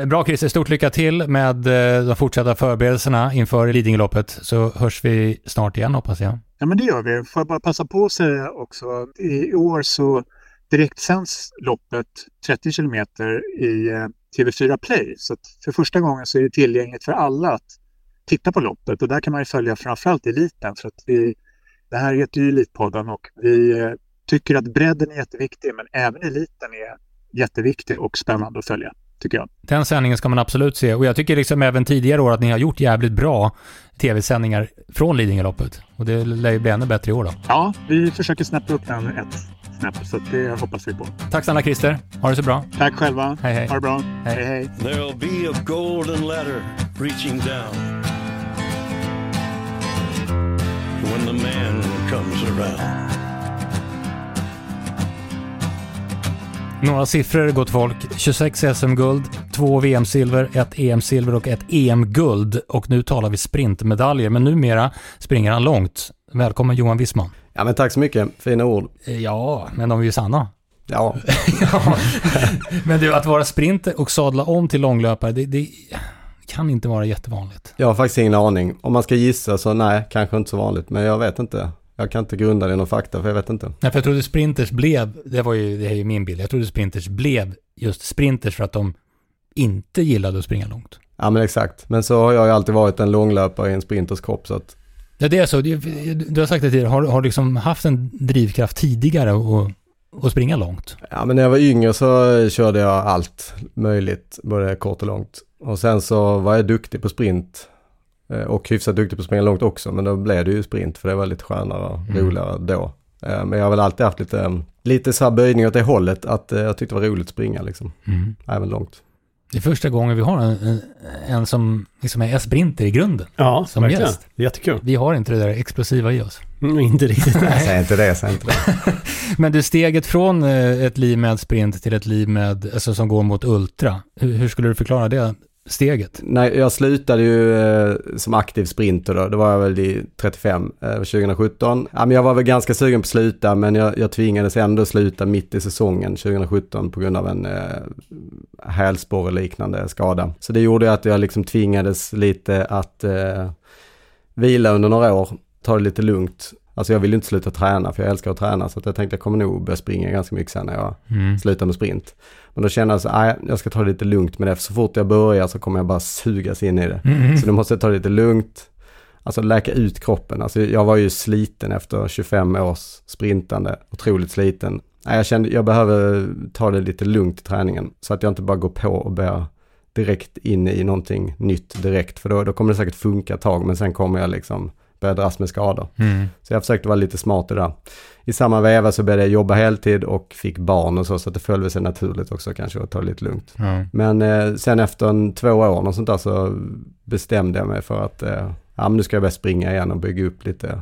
[SPEAKER 1] Eh, Bra Christer, stort lycka till med eh, de fortsatta förberedelserna inför Lidingöloppet så hörs vi snart igen hoppas jag.
[SPEAKER 8] Ja, men det gör vi. Får jag bara passa på att säga också. I år så direktsänds loppet 30 kilometer i eh, TV4 Play. Så att för första gången så är det tillgängligt för alla att titta på loppet. Och där kan man ju följa framförallt eliten. För att vi, det här heter ju Elitpodden och vi tycker att bredden är jätteviktig. Men även eliten är jätteviktig och spännande att följa, tycker jag.
[SPEAKER 1] Den sändningen ska man absolut se och jag tycker liksom även tidigare år att ni har gjort jävligt bra tv-sändningar från Lidingöloppet. Och det lär ju bli ännu bättre i år då.
[SPEAKER 8] Ja, vi försöker snäppa upp den ett snäpp. Så det hoppas vi på.
[SPEAKER 1] Tack snälla Christer, ha det så bra.
[SPEAKER 8] Tack själva.
[SPEAKER 1] Hej, hej.
[SPEAKER 8] Ha det bra.
[SPEAKER 1] Hej.
[SPEAKER 8] hej.
[SPEAKER 3] There'll be a golden ladder reaching down when the man comes around.
[SPEAKER 1] Några siffror gott folk. 26 SM-guld, 2 VM-silver, ett EM-silver och ett EM-guld. Och nu talar vi sprintmedaljer, men numera springer han långt. Välkommen Johan Wissman.
[SPEAKER 9] Ja men tack så mycket, fina ord.
[SPEAKER 1] Eh, Ja, men de är ju sanna.
[SPEAKER 9] Ja, <laughs>
[SPEAKER 1] ja. Men du, att vara sprinter och sadla om till långlöpare, det, det kan inte vara jättevanligt.
[SPEAKER 9] jag har faktiskt ingen aning. Om man ska gissa så nej, kanske inte så vanligt. Men jag vet inte. Jag kan inte grunda det i någon fakta för jag vet inte.
[SPEAKER 1] Nej, för jag trodde sprinters blev, det var ju, det är ju min bild, jag trodde sprinters blev just sprinters för att de inte gillade att springa långt.
[SPEAKER 9] Ja men exakt. Men så har jag ju alltid varit en långlöpare i en sprinters kropp så att
[SPEAKER 1] Ja, det är så. Du har sagt det tidigare, har har du liksom haft en drivkraft tidigare och, och springa långt?
[SPEAKER 9] Ja men när jag var yngre så körde jag allt möjligt, både kort och långt. Och sen så var jag duktig på sprint. Eh, Och hyfsat duktig på att springa långt också. Men då blev det ju sprint för det var lite skönare och
[SPEAKER 1] Mm.
[SPEAKER 9] roligare då. Eh, Men jag har väl alltid haft lite, lite så här böjning åt det hållet att eh, jag tyckte det var roligt att springa liksom. Även långt.
[SPEAKER 1] Det är första gången vi har en, en, som liksom är sprinter i grunden.
[SPEAKER 2] Ja,
[SPEAKER 1] som
[SPEAKER 2] verkligen.
[SPEAKER 1] gäst.
[SPEAKER 2] Jättekul.
[SPEAKER 1] Vi har inte det där explosiva i oss.
[SPEAKER 2] Mm, inte riktigt.
[SPEAKER 9] Säg inte det, säg inte det. <laughs>
[SPEAKER 1] Men du, steget från ett liv med sprint till ett liv med, alltså som går mot ultra. Hur, hur skulle du förklara det steget?
[SPEAKER 9] Nej, jag slutade ju eh, som aktiv sprinter då. Det var jag väl i 35, eh, 2017. Ja, men jag var väl ganska sugen på att sluta men jag, jag tvingades ändå sluta mitt i säsongen 2017 på grund av en eh, hälsporre-liknande skada. Så det gjorde att jag liksom tvingades lite att eh, vila under några år, ta det lite lugnt. Alltså jag vill inte sluta träna för jag älskar att träna så att jag tänkte jag kommer nog börja springa ganska mycket sen när jag
[SPEAKER 1] Mm.
[SPEAKER 9] slutar med sprint. Men då kände jag så nej jag ska ta det lite lugnt med det för så fort jag börjar så kommer jag bara sugas in i det.
[SPEAKER 1] Mm.
[SPEAKER 9] Så då måste jag ta det lite lugnt. Alltså läka ut kroppen. Alltså jag var ju sliten efter 25 års sprintande, otroligt sliten. Nej, jag kände jag behöver ta det lite lugnt i träningen så att jag inte bara går på och börjar direkt in i någonting nytt direkt. För då, då kommer det säkert funka ett tag men sen kommer jag liksom börja dras med skador.
[SPEAKER 1] Mm.
[SPEAKER 9] Så jag försökte vara lite smart i det. I samma veva så började jag jobba heltid och fick barn och så, så att det följde sig naturligt också kanske att ta det lite lugnt.
[SPEAKER 1] Ja.
[SPEAKER 9] Men eh, sen efter en, två år och sånt där så bestämde jag mig för att eh, ja, men nu ska jag börja springa igen och bygga upp lite.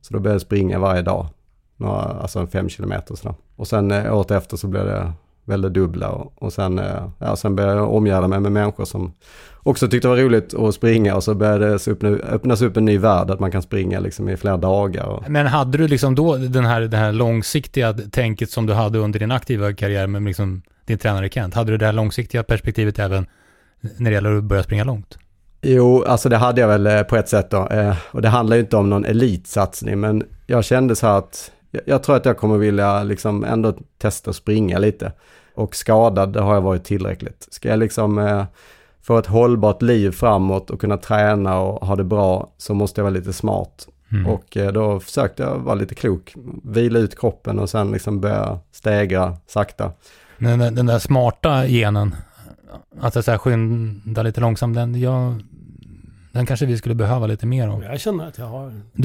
[SPEAKER 9] Så då började jag springa varje dag, några, alltså en fem kilometer och sådär. Och sen eh, året efter så blev det väldigt dubbla och, och sen, eh, ja, sen började jag omgärda mig med människor som också tyckte det var roligt att springa och så började det öppna, öppnas upp en ny värld att man kan springa liksom i flera dagar. Och,
[SPEAKER 1] Men hade du liksom då den här, det här långsiktiga tänket som du hade under din aktiva karriär med liksom din tränare Kent? Hade du det här långsiktiga perspektivet även när det gäller att börja springa långt?
[SPEAKER 9] Jo, alltså det hade jag väl eh, på ett sätt då. Eh, och det handlar ju inte om någon elitsatsning, men jag kände så här att jag, jag tror att jag kommer vilja liksom ändå testa att springa lite. Och skadad, det har jag varit tillräckligt. Ska jag liksom eh, få ett hållbart liv framåt och kunna träna och ha det bra så måste jag vara lite smart.
[SPEAKER 1] Mm.
[SPEAKER 9] Och eh, då försökte jag vara lite klok, vila ut kroppen och sen liksom börja stegra sakta.
[SPEAKER 1] Den, den där smarta genen, att det så här skynda lite långsamt, den, jag, den kanske vi skulle behöva lite mer av.
[SPEAKER 2] Jag känner att jag har...
[SPEAKER 1] Du,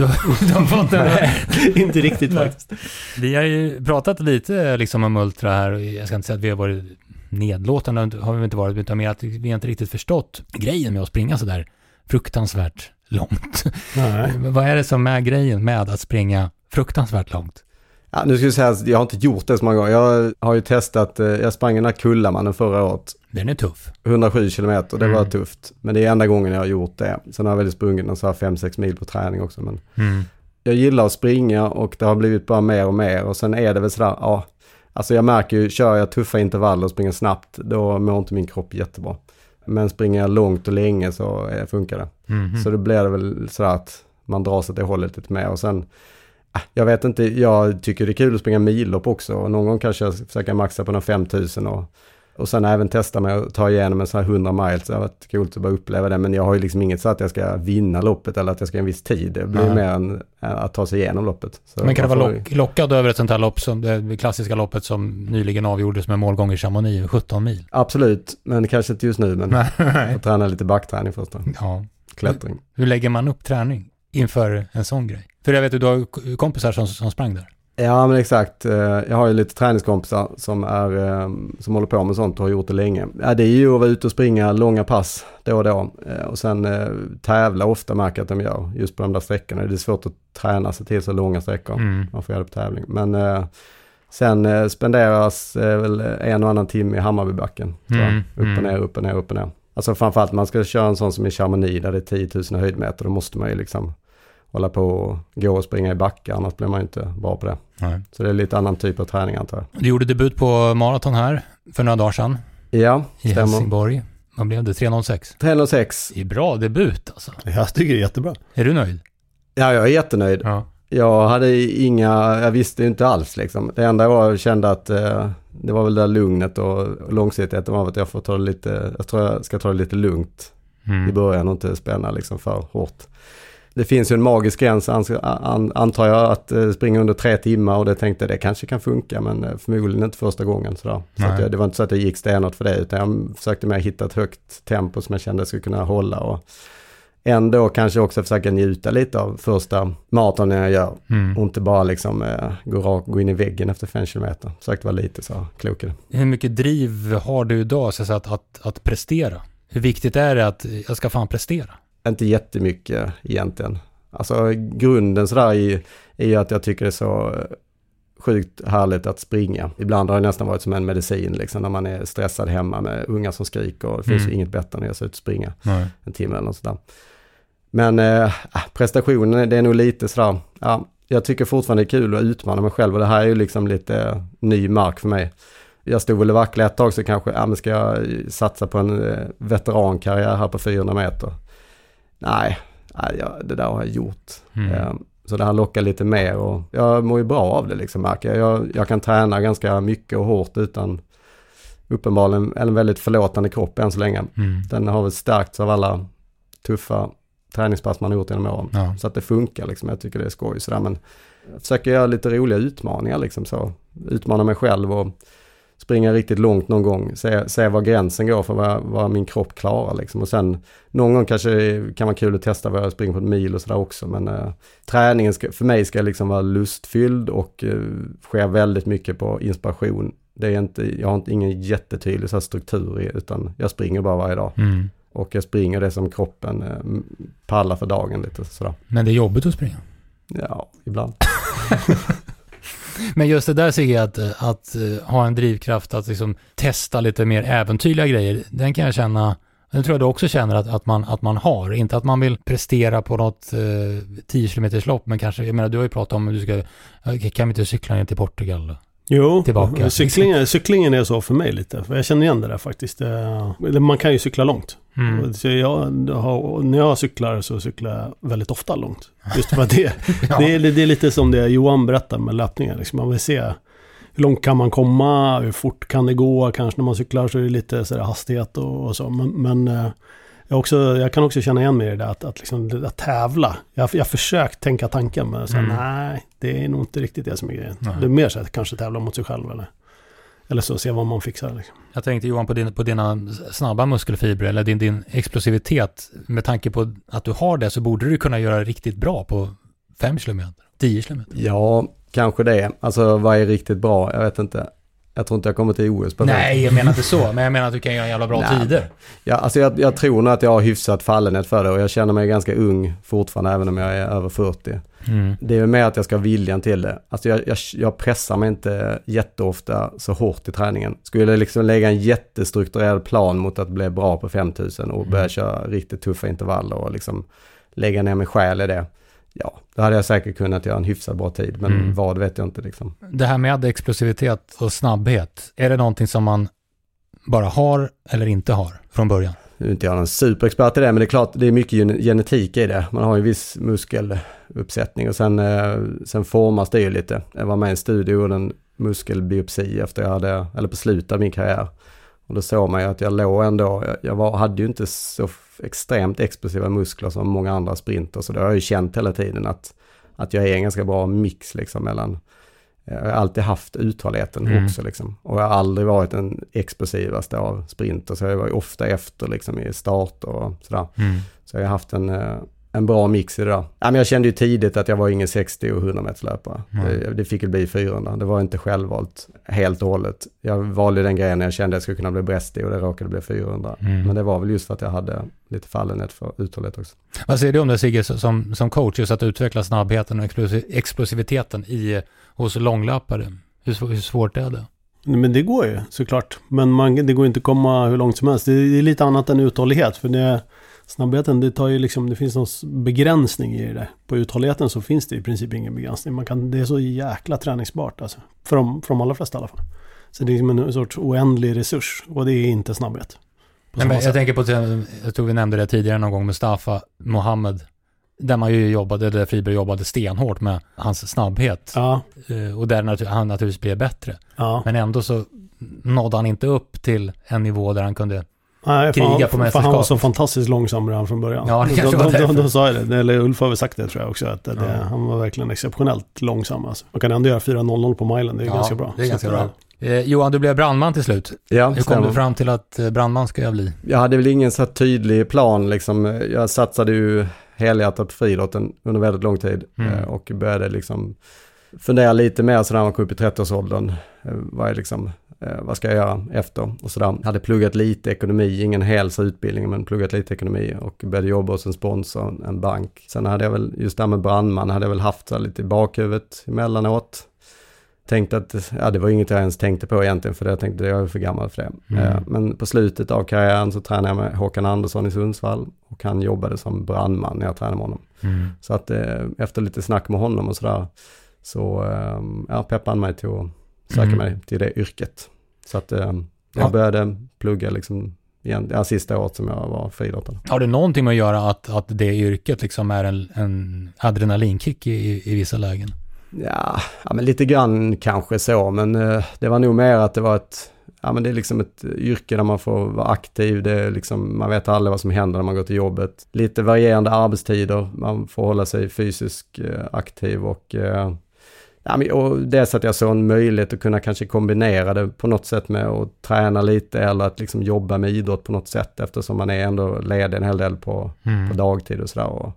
[SPEAKER 1] du har fått den?
[SPEAKER 2] Nej, inte riktigt faktiskt.
[SPEAKER 1] Vi har ju pratat lite liksom om Ultra här och jag ska inte säga att vi har varit nedlåtande, har vi inte varit, utan mer att vi har inte riktigt förstått grejen med att springa sådär fruktansvärt långt.
[SPEAKER 2] Nej.
[SPEAKER 1] Vad är det som är grejen med att springa fruktansvärt långt?
[SPEAKER 9] Ja, nu ska jag säga att jag har inte gjort det så många gånger. Jag har ju testat, eh, jag sprang den här Kullamannen förra året.
[SPEAKER 1] Den är tuff.
[SPEAKER 9] 107 kilometer, det var
[SPEAKER 1] Mm.
[SPEAKER 9] tufft. Men det är enda gången jag har gjort det. Sen har jag väl sprungit en så här 5-6 mil på träning också. Men
[SPEAKER 1] Mm.
[SPEAKER 9] jag gillar att springa och det har blivit bara mer och mer. Och sen är det väl sådär, ja. Alltså jag märker ju, kör jag tuffa intervaller och springer snabbt, då mår inte min kropp jättebra. Men springer jag långt och länge så eh, funkar det.
[SPEAKER 1] Mhm.
[SPEAKER 9] Så då blir det väl sådär att man drar sig till hållet lite mer. Och sen, jag vet inte, jag tycker det är kul att springa millopp också. Och någon gång kanske jag försöker maxa på några 5000 och, och sen även testa med att ta igenom en sån här 100 miles. Det har varit coolt att bara uppleva det. Men jag har ju liksom inget så att jag ska vinna loppet eller att jag ska en viss tid. Det blir
[SPEAKER 1] Nej.
[SPEAKER 9] mer än att ta sig igenom loppet. Så
[SPEAKER 1] Men kan du vara lock, lockad över ett sånt här lopp som det klassiska loppet som nyligen avgjordes med målgång i Chamonix, 17 mil?
[SPEAKER 9] Absolut, men kanske inte just nu. Men jag tränar lite backträning först då.
[SPEAKER 1] Ja.
[SPEAKER 9] Klättring.
[SPEAKER 1] Hur lägger man upp träning inför en sån grej? För jag vet att du har kompisar som, som sprang där.
[SPEAKER 9] Ja men exakt. Eh, Jag har ju lite träningskompisar som, är, eh, som håller på med sånt och har gjort det länge. Ja, det är ju att vara ute och springa långa pass då och då. Eh, Och sen tävla ofta märker jag att de gör just på de där sträckorna. Det är svårt att träna sig till så långa sträckor.
[SPEAKER 1] Mm.
[SPEAKER 9] Man får göra det på tävling. Men sen spenderas väl en och annan timme i Hammarbybacken.
[SPEAKER 1] Mm,
[SPEAKER 9] Upp och
[SPEAKER 1] mm.
[SPEAKER 9] ner, upp och ner, upp och ner. Alltså framförallt man ska köra en sån som i Chamonix där det är 10 000 höjdmeter. Då måste man ju liksom hålla på och gå och springa i backar. Annars blir man ju inte bra på det.
[SPEAKER 1] Nej.
[SPEAKER 9] Så det är lite annan typ av träning antar jag.
[SPEAKER 1] Du gjorde debut på maraton här för några dagar sedan
[SPEAKER 9] Ja,
[SPEAKER 1] i
[SPEAKER 9] stämmer.
[SPEAKER 1] Helsingborg. Vad blev det? 3.06?
[SPEAKER 9] 306.
[SPEAKER 1] Det är bra debut alltså.
[SPEAKER 2] Jag tycker det är jättebra.
[SPEAKER 1] Är du nöjd?
[SPEAKER 9] Ja, jag är jättenöjd.
[SPEAKER 1] Ja.
[SPEAKER 9] Jag hade inga, jag visste inte alls liksom. Det enda var jag kände att eh, det var väl det där lugnet och långsiktigheten av att jag får ta det lite, jag tror jag ska ta det lite lugnt
[SPEAKER 1] Mm.
[SPEAKER 9] i början och inte spänna liksom för hårt. Det finns ju en magisk gräns antar jag att eh, springa under tre timmar och det tänkte det kanske kan funka men eh, förmodligen inte första gången sådär. Så jag, det var inte så att jag gick stenhårt för det utan jag försökte mer hitta ett högt tempo som jag kände jag skulle kunna hålla och ändå kanske också försöka njuta lite av första maratonen jag gör.
[SPEAKER 1] Mm.
[SPEAKER 9] Och inte bara liksom eh, gå, rakt, gå in i väggen efter fem kilometer. Försökte vara lite så klok.
[SPEAKER 1] Hur mycket driv har du idag så att, att, att prestera? Hur viktigt är det att jag ska fan prestera?
[SPEAKER 9] Inte jättemycket egentligen. Alltså grunden sådär är, är ju att jag tycker det är så eh, sjukt härligt att springa. Ibland har det nästan varit som en medicin liksom när man är stressad hemma med unga som skriker och det finns
[SPEAKER 1] Mm.
[SPEAKER 9] ju inget bättre än att ge sig ut och springa
[SPEAKER 1] Nej.
[SPEAKER 9] en timme eller något sådär. Men eh, prestationen, det är nog lite sådär, ja, jag tycker fortfarande det är kul att utmana mig själv och det här är ju liksom lite ny mark för mig. Jag stod väl och vacklade ett tag så kanske, ja men ska jag satsa på en eh, veterankarriär här på 400 meter? Nej, nej ja, det där har jag gjort.
[SPEAKER 1] Mm.
[SPEAKER 9] Eh, Så det här lockar lite mer och jag mår ju bra av det liksom märker jag. Jag, jag kan träna ganska mycket och hårt utan uppenbarligen en väldigt förlåtande kropp än så länge.
[SPEAKER 1] Mm.
[SPEAKER 9] Den har väl stärkts av alla tuffa träningspass man har gjort genom åren.
[SPEAKER 1] Ja.
[SPEAKER 9] Så att det funkar liksom. Jag tycker det är skoj sådär men jag försöker göra lite roliga utmaningar liksom så. Utmana mig själv och springa riktigt långt någon gång. Se, se var gränsen går för vad, vad min kropp klarar liksom. Och sen någon gång kanske kan vara kul att testa vad jag springer på ett mil och sådär också. Men eh, träningen ska, för mig ska liksom vara lustfylld och eh, sker väldigt mycket på inspiration. Det är inte, jag har inte, ingen jättetydlig så struktur i, utan jag springer bara varje dag.
[SPEAKER 1] Mm.
[SPEAKER 9] Och jag springer det som kroppen eh, pallar för dagen lite sådär.
[SPEAKER 1] Men det är jobbigt att springa.
[SPEAKER 9] Ja, ibland. <laughs>
[SPEAKER 1] Men just det där ser jag att, eh, att eh, ha en drivkraft att liksom testa lite mer äventyrliga grejer, den kan jag känna, den tror jag du också känner att, att, man, att man har. Inte att man vill prestera på något eh, 10 km lopp, men kanske, jag menar du har ju pratat om att du ska, eh, kan vi inte cykla ner till Portugal
[SPEAKER 2] Jo,
[SPEAKER 1] tillbaka.
[SPEAKER 2] Cyklingen, cyklingen är så för mig lite. För jag känner igen det där faktiskt. Det- Man kan ju cykla långt.
[SPEAKER 1] Mm.
[SPEAKER 2] Så jag har, när jag cyklar så cyklar jag väldigt ofta långt. Just för att det, <laughs>
[SPEAKER 1] Ja.
[SPEAKER 2] det, är, det är lite som det Johan berättar med löpningen. Liksom. Man vill se hur långt kan man komma, hur fort kan det gå. Kanske när man cyklar så är det lite så hastighet och, och så. Men, men eh, jag, också, jag kan också känna igen mig i det där att, att, liksom, att tävla. Jag har försökt tänka tanken men så,
[SPEAKER 1] Mm.
[SPEAKER 2] nej, det är nog inte riktigt det som är grejen.
[SPEAKER 1] Nej.
[SPEAKER 2] Det är mer så att kanske tävla mot sig själv eller, eller så, se vad man fixar. Liksom.
[SPEAKER 1] Jag tänkte Johan på, din, på dina snabba muskelfibrer eller din, din explosivitet. Med tanke på att du har det så borde du kunna göra riktigt bra på 5 kilometer, 10 kilometer.
[SPEAKER 9] Ja, kanske det. Alltså vad är riktigt bra? Jag vet inte. Jag tror inte jag kommer till OS på
[SPEAKER 1] Nej, jag menar inte så, <laughs> men jag menar att du kan göra jävla bra
[SPEAKER 9] Nej.
[SPEAKER 1] tider.
[SPEAKER 9] Ja, alltså jag, jag tror nog att jag har hyfsat fallenhet för det och jag känner mig ganska ung fortfarande även om jag är över 40.
[SPEAKER 1] Mm.
[SPEAKER 9] Det är mer att jag ska ha viljan till det. Alltså jag, jag, jag pressar mig inte jätteofta så hårt i träningen. Skulle jag liksom lägga en jättestrukturerad plan mot att bli bra på 5000 och börja köra riktigt tuffa intervaller och liksom lägga ner min själ i det. Ja, då hade jag säkert kunnat göra en hyfsat bra tid, men
[SPEAKER 1] Mm.
[SPEAKER 9] vad vet jag inte liksom.
[SPEAKER 1] Det här med explosivitet och snabbhet, är det någonting som man bara har eller inte har från början?
[SPEAKER 9] Nu är inte jag någon superexpert i det, men det är klart det är mycket gen- genetik i det. Man har en viss muskeluppsättning och sen, eh, sen formas det ju lite. Jag var med i en studie och gjorde en muskelbiopsi efter jag hade, eller på slutet av min karriär. Och då såg man ju att jag låg ändå, jag, jag var, hade ju inte så extremt explosiva muskler som många andra sprinter, så det har jag ju känt hela tiden att, att jag är en ganska bra mix liksom mellan jag har alltid haft uthålligheten
[SPEAKER 1] Mm.
[SPEAKER 9] också liksom. Och jag har aldrig varit den explosivaste av sprinter. Så jag var ju ofta efter liksom i start och sådär.
[SPEAKER 1] Mm.
[SPEAKER 9] Så jag har haft en, eh, en bra mix i det där. Ja, men jag kände ju tidigt att jag var ingen 60 och 100 meters löpare.
[SPEAKER 1] Mm.
[SPEAKER 9] Det, det fick ju bli 400. Det var inte självvalt helt och hållet. Jag valde den grejen när jag kände att jag skulle kunna bli brästig och det råkade bli 400.
[SPEAKER 1] Mm.
[SPEAKER 9] Men det var väl just för att jag hade lite fallenhet för uthållighet också.
[SPEAKER 1] Vad säger du om det Sigge, som, som coach, just att utveckla snabbheten och explosi- explosiviteten i, hos långlöpare? Hur, hur svårt är det?
[SPEAKER 2] Nej, Men det går ju såklart. Men man, det går inte att komma hur långt som helst. Det är lite annat än uthållighet. För det, snabbheten, det tar ju liksom, det finns någon begränsning i det. På uthålligheten så finns det i princip ingen begränsning. Man kan, det är så jäkla träningsbart alltså. För de, för de allra flesta i alla fall. Så det är liksom en sorts oändlig resurs. Och det är inte snabbhet.
[SPEAKER 1] Nej, men jag
[SPEAKER 2] sätt.
[SPEAKER 1] tänker på, jag tror vi nämnde det tidigare någon gång, Mustafa Mohammed, där man ju jobbade, där Friberg jobbade stenhårt med hans snabbhet.
[SPEAKER 2] Ja,
[SPEAKER 1] Eh, Och där han naturligtvis blev bättre.
[SPEAKER 2] ja.
[SPEAKER 1] Men ändå så nådde han inte upp till en nivå där han kunde...
[SPEAKER 2] Nej, för,
[SPEAKER 1] kriga
[SPEAKER 2] han,
[SPEAKER 1] på
[SPEAKER 2] för han var
[SPEAKER 1] mästerskap.
[SPEAKER 2] så fantastiskt långsam redan från början.
[SPEAKER 1] Ja, det kanske
[SPEAKER 2] då,
[SPEAKER 1] var
[SPEAKER 2] då,
[SPEAKER 1] därför.
[SPEAKER 2] då, sa jag det, eller Ulf har väl sagt det tror jag också, att det,
[SPEAKER 1] Ja.
[SPEAKER 2] han var verkligen exceptionellt långsam. Alltså. Man kan ändå göra 4.00 på milen, det är
[SPEAKER 1] Ja,
[SPEAKER 2] ganska bra.
[SPEAKER 1] det är ganska bra. Eh, Johan, du blev brandman till slut.
[SPEAKER 9] Ja,
[SPEAKER 1] Hur kom du fram till att eh, brandman ska jag bli?
[SPEAKER 9] Jag hade väl ingen så tydlig plan liksom. Jag satsade ju helhjärtat på friidrotten under väldigt lång tid
[SPEAKER 1] Mm.
[SPEAKER 9] eh, och började liksom fundera lite mer sådär när man kom upp i 30-årsåldern. Eh, Vad är liksom, vad ska jag göra efter och sådär. Hade pluggat lite ekonomi, ingen hels utbildning men pluggat lite ekonomi och började jobba hos en sponsor, en bank. Sen hade jag väl, just det här med brandman, hade jag väl haft så lite i bakhuvudet emellanåt. Tänkte att, ja det var inget jag ens tänkte på egentligen för jag tänkte jag är för gammal för det.
[SPEAKER 1] Mm.
[SPEAKER 9] Eh, Men på slutet av karriären så tränade jag med Håkan Andersson i Sundsvall och han jobbade som brandman när jag tränade med honom.
[SPEAKER 1] Mm.
[SPEAKER 9] Så att eh, efter lite snack med honom och sådär så eh, ja, peppade han mig till att söka
[SPEAKER 1] Mm.
[SPEAKER 9] mig till det yrket. Så att eh, jag
[SPEAKER 1] Ja.
[SPEAKER 9] började plugga liksom igen, ja, sista året som jag var friidrottare.
[SPEAKER 1] Har det någonting med att göra att, att det yrket liksom är en, en adrenalinkick i, i, i vissa lägen?
[SPEAKER 9] Ja, ja, men lite grann kanske så, men eh, det var nog mer att det var ett, ja men det är liksom ett yrke där man får vara aktiv, det är liksom, man vet aldrig vad som händer när man går till jobbet. Lite varierande arbetstider, man får hålla sig fysiskt eh, aktiv och eh, Ja, men, och dels att jag såg en möjlighet att kunna kanske kombinera det på något sätt med att träna lite eller att liksom jobba med idrott på något sätt eftersom man är ändå ledig en hel del på,
[SPEAKER 1] Mm.
[SPEAKER 9] på dagtid och sådär. Och,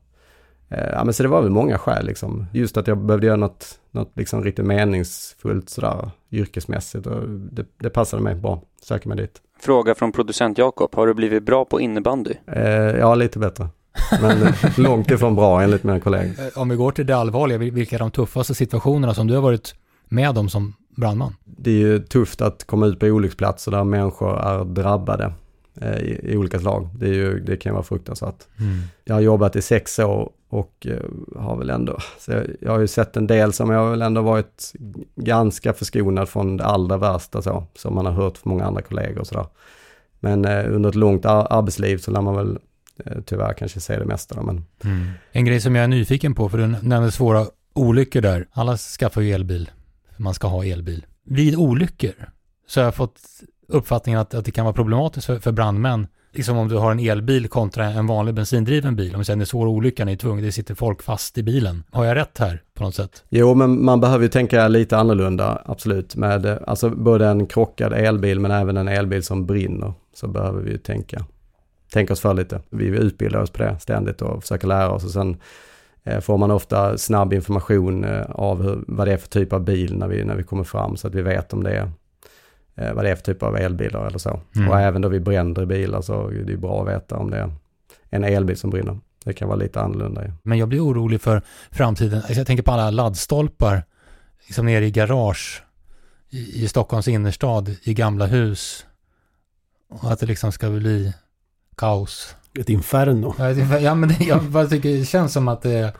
[SPEAKER 9] eh, ja, men så det var väl många skäl liksom. Just att jag behövde göra något, något liksom riktigt meningsfullt sådär yrkesmässigt och det, det passade mig bra. Söker mig dit.
[SPEAKER 4] Fråga från producent Jakob. Har du blivit bra på innebandy?
[SPEAKER 9] Eh, ja, lite bättre. Men eh, långt ifrån bra enligt mina kollegor.
[SPEAKER 1] Eh, Om vi går till det allvarliga, vil- vilka är de tuffaste situationerna som du har varit med om som brandman?
[SPEAKER 9] Det är ju tufft att komma ut på olycksplatser där människor är drabbade. eh, i, i olika slag. Det, är ju, det kan vara fruktansvärt.
[SPEAKER 1] Mm.
[SPEAKER 9] Jag har jobbat i sex år och har väl ändå, jag, jag har ju sett en del som jag har väl ändå varit ganska förskonad från det allra värsta så, som man har hört från många andra kollegor och sådär. Men eh, under ett långt ar- arbetsliv så lär man väl tyvärr kanske se det mesta men
[SPEAKER 1] Mm. En grej som jag är nyfiken på, för du nämnde svåra olyckor där. Alla skaffar ju elbil. Man ska ha elbil. Vid olyckor så har jag fått uppfattningen att, att det kan vara problematiskt för, för brandmän. Liksom om du har en elbil kontra en vanlig bensindriven bil. Om vi säger en svår olycka, ni är tvungna, det sitter folk fast i bilen. Har jag rätt här på något sätt?
[SPEAKER 9] Jo, men man behöver ju tänka lite annorlunda, absolut. Med eh, alltså både en krockad elbil men även en elbil som brinner. Så behöver vi ju tänka, tänka oss för lite. Vi utbildar oss på det ständigt och försöker lära oss och sen eh, får man ofta snabb information eh, av hur, vad det är för typ av bil när vi, när vi kommer fram så att vi vet om det är eh, vad det är för typ av elbilar eller så.
[SPEAKER 1] Mm.
[SPEAKER 9] Och även då vi bränner bilar så är det bra att veta om det är en elbil som brinner. Det kan vara lite annorlunda.
[SPEAKER 1] Men jag blir orolig för framtiden. Alltså jag tänker på alla laddstolpar liksom nere i garage i, i Stockholms innerstad i gamla hus. Och att det liksom ska bli kaos.
[SPEAKER 2] Ett inferno.
[SPEAKER 1] Ja, men det, jag bara tycker det känns som att det är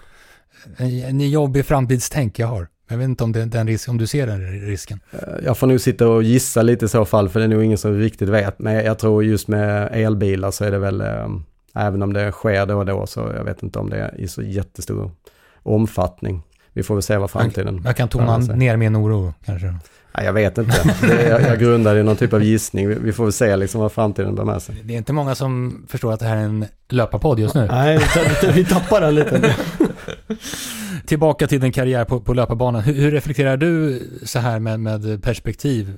[SPEAKER 1] en, en jobbig framtidstänk jag har. Jag vet inte om, det, den risk, om du ser den risken.
[SPEAKER 9] Eh, Jag får nog sitta och gissa lite i så fall, för det är nog ingen som riktigt vet. Men jag tror just med elbilar så är det väl, eh, även om det sker då och då, så jag vet inte om det är i så jättestor omfattning. Vi får väl se vad framtiden
[SPEAKER 1] Jag kan tona ner min oro kanske.
[SPEAKER 9] Nej, jag vet inte. Det, jag, jag grundar i någon typ av gissning. Vi, vi får väl se liksom vad framtiden bär med sig.
[SPEAKER 1] Det är inte många som förstår att det här är en löparpodd just nu.
[SPEAKER 2] Nej, vi tappar den lite. <laughs>
[SPEAKER 1] Tillbaka till din karriär på, på löparbanan. Hur, hur reflekterar du så här med, med perspektiv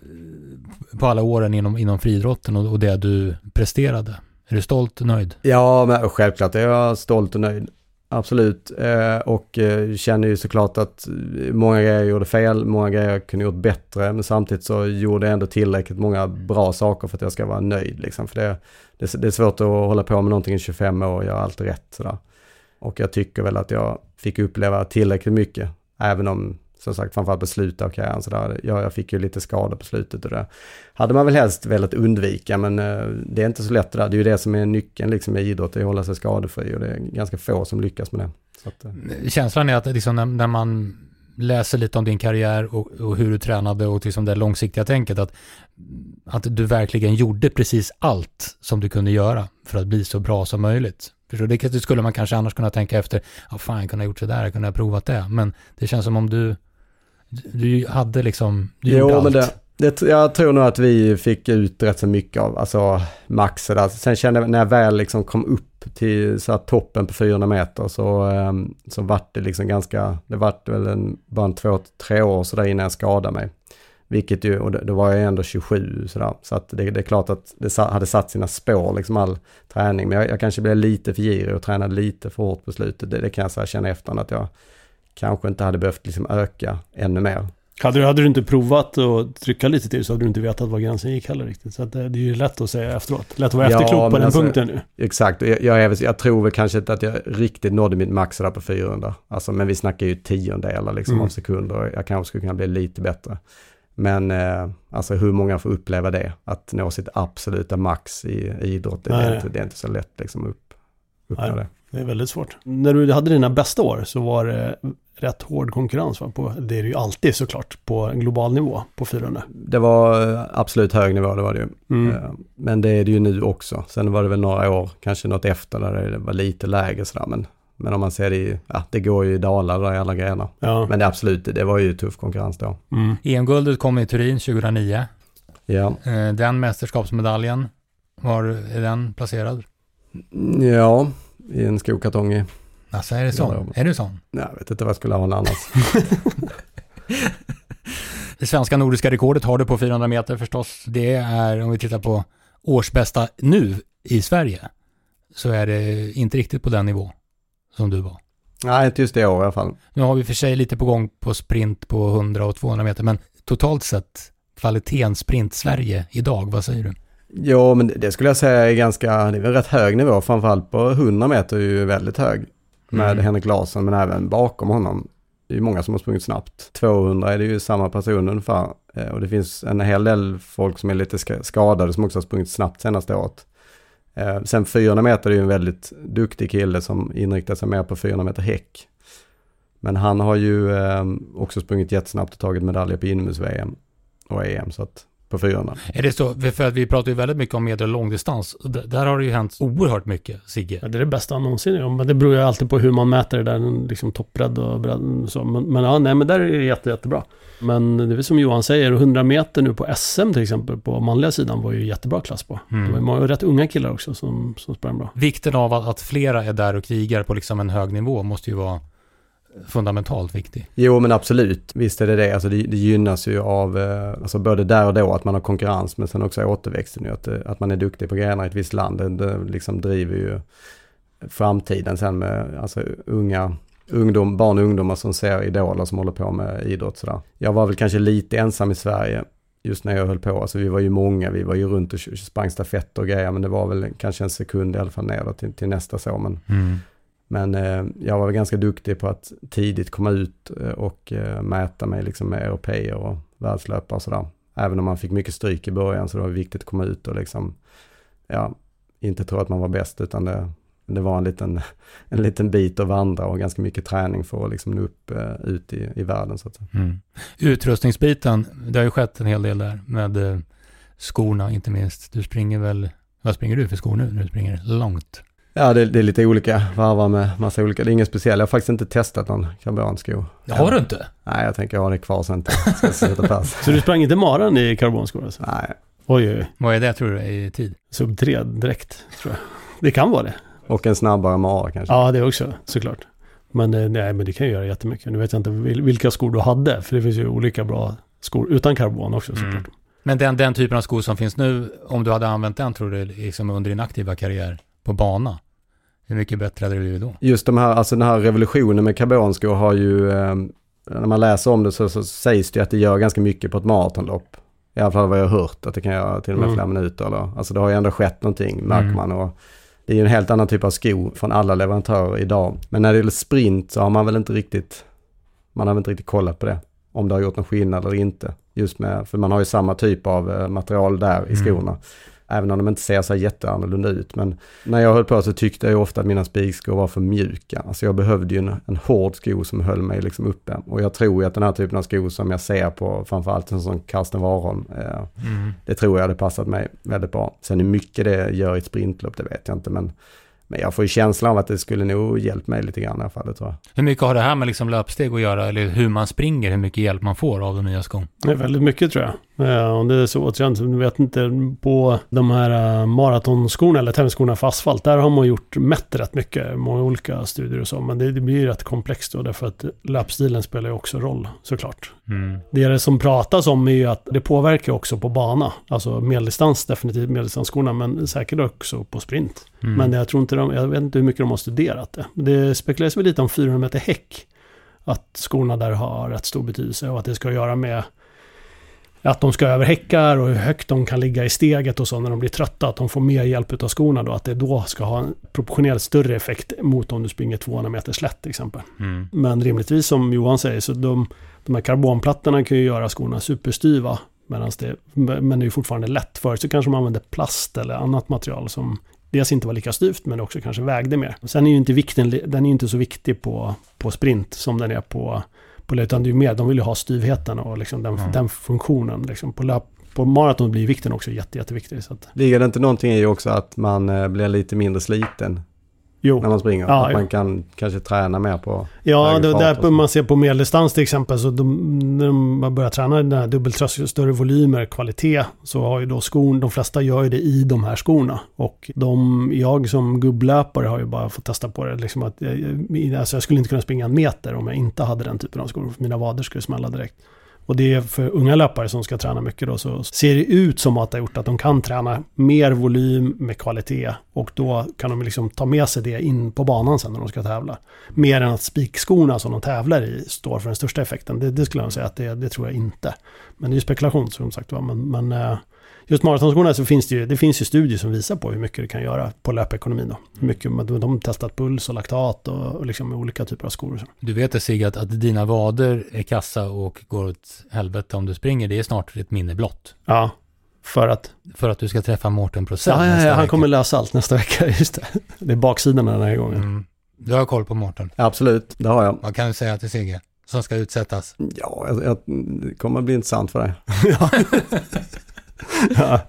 [SPEAKER 1] på alla åren inom, inom friidrotten och, och det du presterade? Är du stolt och nöjd?
[SPEAKER 9] Ja, men självklart är jag stolt och nöjd. Absolut. Eh, och eh, känner ju såklart att eh, många grejer jag gjorde fel, många grejer jag kunde gjort bättre. Men samtidigt så gjorde jag ändå tillräckligt många bra saker för att jag ska vara nöjd. Liksom. För det, det, det är svårt att hålla på med någonting i 25 år och göra allt rätt. Sådär. Och jag tycker väl att jag fick uppleva tillräckligt mycket. Även om, som sagt, framförallt på slutet av karriären. Sådär. Jag, jag fick ju lite skador på slutet och det hade man väl helst velat undvika. Men eh, det är inte så lätt det där. Det är ju det som är nyckeln liksom, i idrott, det är att hålla sig skadefri. Och det är ganska få som lyckas med det. Så att, eh.
[SPEAKER 1] Känslan är att liksom när, när man läser lite om din karriär och, och hur du tränade och liksom det långsiktiga tänket att, att du verkligen gjorde precis allt som du kunde göra för att bli så bra som möjligt. Förstår du? Det skulle man kanske annars kunna tänka efter, ja fan jag kunde ha gjort sådär, jag kunde ha provat det. Men det känns som om du, du hade liksom, du gjorde
[SPEAKER 9] Jo,
[SPEAKER 1] allt.
[SPEAKER 9] men det, det, jag tror nog att vi fick ut rätt så mycket av, alltså max där. Sen kände jag när jag väl liksom kom upp till så toppen på 400 meter så, ehm, så vart det liksom ganska, det vart väl en, bara en två, tre år sådär innan jag skadade mig. Vilket ju, och då, var jag ändå 27 sådär. Så att det, det är klart att det hade satt sina spår, liksom all träning. Men jag, jag kanske blev lite för girig och tränade lite för hårt på slutet. Det, det kan jag så här känna efter att jag kanske inte hade behövt liksom öka ännu mer.
[SPEAKER 2] Hade du, hade du inte provat att trycka lite till så hade du inte vetat var gränsen gick heller riktigt. Så det, det är ju lätt att säga efteråt. Lätt att vara efterklok på den
[SPEAKER 9] alltså,
[SPEAKER 2] punkten nu.
[SPEAKER 9] Exakt, jag, jag, jag tror väl kanske inte att jag riktigt nådde mitt max där på 400. Alltså, men vi snackar ju tiondelar liksom
[SPEAKER 2] Mm.
[SPEAKER 9] av sekunder jag kanske skulle kunna bli lite bättre. Men eh, alltså hur många får uppleva det? Att nå sitt absoluta max i, i idrott, det, är inte, det är inte så lätt liksom upp, uppnå
[SPEAKER 2] Nej.
[SPEAKER 9] det.
[SPEAKER 2] Det är väldigt svårt. När du hade dina bästa år så var det rätt hård konkurrens. Va? På, det är det ju alltid såklart på en global nivå på 400.
[SPEAKER 9] Det var eh, absolut hög nivå, det var det ju.
[SPEAKER 2] Mm.
[SPEAKER 9] Eh, Men det är det ju nu också. Sen var det väl några år, kanske något efter, där det var lite lägre sådär. Men, men om man ser det i, ja, det går ju i dalar där i alla grenar.
[SPEAKER 2] Ja.
[SPEAKER 9] Men det absolut, det var ju tuff konkurrens då.
[SPEAKER 2] Mm.
[SPEAKER 1] EM-guldet kom i Turin 2009.
[SPEAKER 9] Ja,
[SPEAKER 1] Eh, Den mästerskapsmedaljen, var är den placerad?
[SPEAKER 9] ja i en skokartong i,
[SPEAKER 1] Alltså är det sån?
[SPEAKER 9] Ja,
[SPEAKER 1] Är du sån?
[SPEAKER 9] nej, jag vet inte vad jag skulle ha en annars. <laughs>
[SPEAKER 1] Det svenska nordiska rekordet har du på 400 meter förstås. Det är, om vi tittar på årsbästa nu i Sverige, så är det inte riktigt på den nivå som du var.
[SPEAKER 9] nej, inte just det år i alla fall.
[SPEAKER 1] Nu har vi för sig lite på gång på sprint på 100 och 200 meter, men totalt sett kvaliteten sprint Sverige idag, vad säger du?
[SPEAKER 9] Jo, men det- skulle jag säga är ganska, det är väl rätt hög nivå, framförallt på 100 meter är ju väldigt hög. Med
[SPEAKER 1] Mm.
[SPEAKER 9] Henrik Larsson, men även bakom honom. Det är ju många som har sprungit snabbt. 200 är det ju samma person ungefär. Eh, Och det finns en hel del folk som är lite ska- skadade som också har sprungit snabbt senaste året. Eh, sen 400 meter är ju en väldigt duktig kille som inriktar sig mer på 400 meter häck. Men han har ju eh, också sprungit jättesnabbt och tagit medaljer på inomhus-VM och EM. Så att på 400.
[SPEAKER 1] Är det så? För att vi pratar ju väldigt mycket om medel och långdistans. Där har det ju hänt oerhört mycket, Sigge.
[SPEAKER 2] Ja, det är det bästa någonsin. Men det beror ju alltid på hur man mäter det där, liksom toppbredd och bredd. Så. Men, men, ja, nej, men där är det jätte, jättebra. Men det är som Johan säger, 100 meter nu på SM till exempel på manliga sidan var ju jättebra klass på. Mm. Det var många rätt unga killar också som, som sprang bra.
[SPEAKER 1] Vikten av att, att flera är där och krigar på liksom en hög nivå måste ju vara fundamentalt viktig.
[SPEAKER 9] Jo men absolut, visst är det det. Alltså det, det gynnas ju av, eh, alltså både där och då att man har konkurrens men sen också återväxten ju. Att, att man är duktig på grejerna i ett visst land, det, det liksom driver ju framtiden sen med alltså unga ungdom, barn och ungdomar som ser idoler som håller på med idrott sådär. Jag var väl kanske lite ensam i Sverige just när jag höll på. Alltså vi var ju många, vi var ju runt och sprang stafett och grejer men det var väl kanske en sekund i alla fall ner till, till nästa så. Men mm. Men eh, jag var ganska duktig på att tidigt komma ut eh, och eh, mäta mig liksom med europeer och världslöpare och sådär. Även om man fick mycket stryk i början så det var viktigt att komma ut och liksom, ja, inte tro att man var bäst utan det, det var en liten, <laughs> en liten bit att vandra och ganska mycket träning för att liksom nå upp eh, ut i, i världen. Så att
[SPEAKER 1] mm. Utrustningsbiten, det har ju skett en hel del där med eh, skorna inte minst. Du springer väl, vad springer du för skor nu när du springer långt?
[SPEAKER 9] Ja, det, det, är lite olika, varvar med massa olika. Det är inget speciellt. Jag har faktiskt inte testat någon karbonsko.
[SPEAKER 1] Det har du inte?
[SPEAKER 9] Nej, jag tänker ha det kvar sen. <laughs>
[SPEAKER 2] Så du sprang inte maran i karbonskor alltså?
[SPEAKER 9] Nej.
[SPEAKER 2] Oj, oj.
[SPEAKER 1] Vad är det tror du i tid?
[SPEAKER 2] Sub 3 direkt, tror jag. Det kan vara det.
[SPEAKER 9] Och en snabbare mara kanske?
[SPEAKER 2] Ja, det också, såklart. Men eh, nej, men det kan ju göra jättemycket. Nu vet jag inte vilka skor du hade, för det finns ju olika bra skor utan karbon också såklart. Mm.
[SPEAKER 1] Men den, den typen av skor som finns nu, om du hade använt den tror du liksom under din aktiva karriär på bana? Hur mycket bättre hade det blivit då?
[SPEAKER 9] Just de här, alltså den här revolutionen med karbonskor har ju, eh, när man läser om det så, så, sägs det att det gör ganska mycket på ett maratonlopp. I alla fall vad jag har hört, att det kan göra till och med mm. flera minuter. Eller, alltså det har ju ändå skett någonting, märker mm. man. Och det är ju en helt annan typ av sko från alla leverantörer idag. Men när det gäller sprint så har man väl inte riktigt, man har väl inte riktigt kollat på det. Om det har gjort någon skillnad eller inte. Just med, för man har ju samma typ av eh, material där i mm. skorna. Mm. Även om de inte ser så jätteannorlunda ut. Men när jag höll på så tyckte jag ofta att mina spikskor var för mjuka. Alltså jag behövde ju en, en hård sko som höll mig liksom uppe. Och jag tror ju att den här typen av skor som jag ser på framförallt en sån Karsten Warholm. Eh, mm. Det tror jag hade passat mig väldigt bra. Sen hur mycket det gör i ett sprintlopp det vet jag inte. Men men jag får ju känslan av att det skulle nog hjälpt mig lite grann i alla fall, tror jag.
[SPEAKER 1] Hur mycket har det här med liksom löpsteg att göra, eller hur man springer, hur mycket hjälp man får av de nya skon?
[SPEAKER 2] Det är väldigt mycket tror jag. Ja, och det är så återigen, du vet inte, på de här uh, maratonskorna eller tävlingsskorna för asfalt, där har man gjort mätt rätt mycket, många olika studier och så, men det, det blir ju rätt komplext då, därför att löpstilen spelar ju också roll, såklart. Mm. Det som pratas om är ju att det påverkar också på bana, alltså medeldistans, definitivt medeldistansskorna, men säkert också på sprint. Mm. Men jag tror inte de, jag vet inte hur mycket de har studerat det. Det spekuleras väl lite om 400 meter häck. Att skorna där har rätt stor betydelse och att det ska göra med att de ska över häckar och hur högt de kan ligga i steget och så när de blir trötta. Att de får mer hjälp av skorna då. Att det då ska ha en proportionellt större effekt mot om du springer 200 meter slätt till exempel. Mm. Men rimligtvis som Johan säger så de, de här karbonplattorna kan ju göra skorna superstyva. Det, men det är fortfarande lätt. Förut så kanske man använde plast eller annat material som dels inte var lika styvt men också kanske vägde mer. Sen är ju inte vikten, den är inte så viktig på, på sprint som den är på, på utan det är mer, de vill ju ha styvheten och liksom den, mm. den funktionen. Liksom. På, löp, på maraton blir vikten också jätte, jätteviktig. Så att...
[SPEAKER 9] Ligger det inte någonting i också att man eh, blir lite mindre sliten Jo. När man springer. Ja, att man kan kanske träna mer på
[SPEAKER 2] Ja, det, där man ser på medeldistans till exempel. Så de, när man börjar träna den här dubbeltröskel, större volymer, kvalitet. Så har ju då skon, de flesta gör ju det i de här skorna. Och de, jag som gubblöpare har ju bara fått testa på det. Liksom att alltså jag skulle inte kunna springa en meter om jag inte hade den typen av skor. Mina vader skulle smälla direkt. Och det är för unga löpare som ska träna mycket då så ser det ut som att det har gjort att de kan träna mer volym med kvalitet. Och då kan de liksom ta med sig det in på banan sen när de ska tävla. Mer än att spikskorna som de tävlar i står för den största effekten. Det, det skulle jag säga att det, det tror jag inte. Men det är ju spekulation som sagt var. Men, men eh, just maratonskorna så finns det ju, det finns ju studier som visar på hur mycket det kan göra på löpekonomin. Då. Hur mycket, de har testat puls och laktat och, och liksom olika typer av skor.
[SPEAKER 1] Du vet det Sigge, att, att dina vader är kassa och går åt helvete om du springer, det är snart ett minne blott.
[SPEAKER 2] Ja, För att?
[SPEAKER 1] För att du ska träffa Mårten Procell
[SPEAKER 2] Ja, ja,
[SPEAKER 1] nästa
[SPEAKER 2] ja han
[SPEAKER 1] vecka.
[SPEAKER 2] kommer lösa allt nästa vecka, <laughs> just det. Det är baksidan den här gången.
[SPEAKER 1] Mm. Du har koll på Mårten?
[SPEAKER 9] Absolut, det har jag.
[SPEAKER 1] Vad kan du säga till Sigge som ska utsättas?
[SPEAKER 9] Ja, jag, jag, det kommer att bli intressant för dig. <laughs> <laughs>
[SPEAKER 2] ja,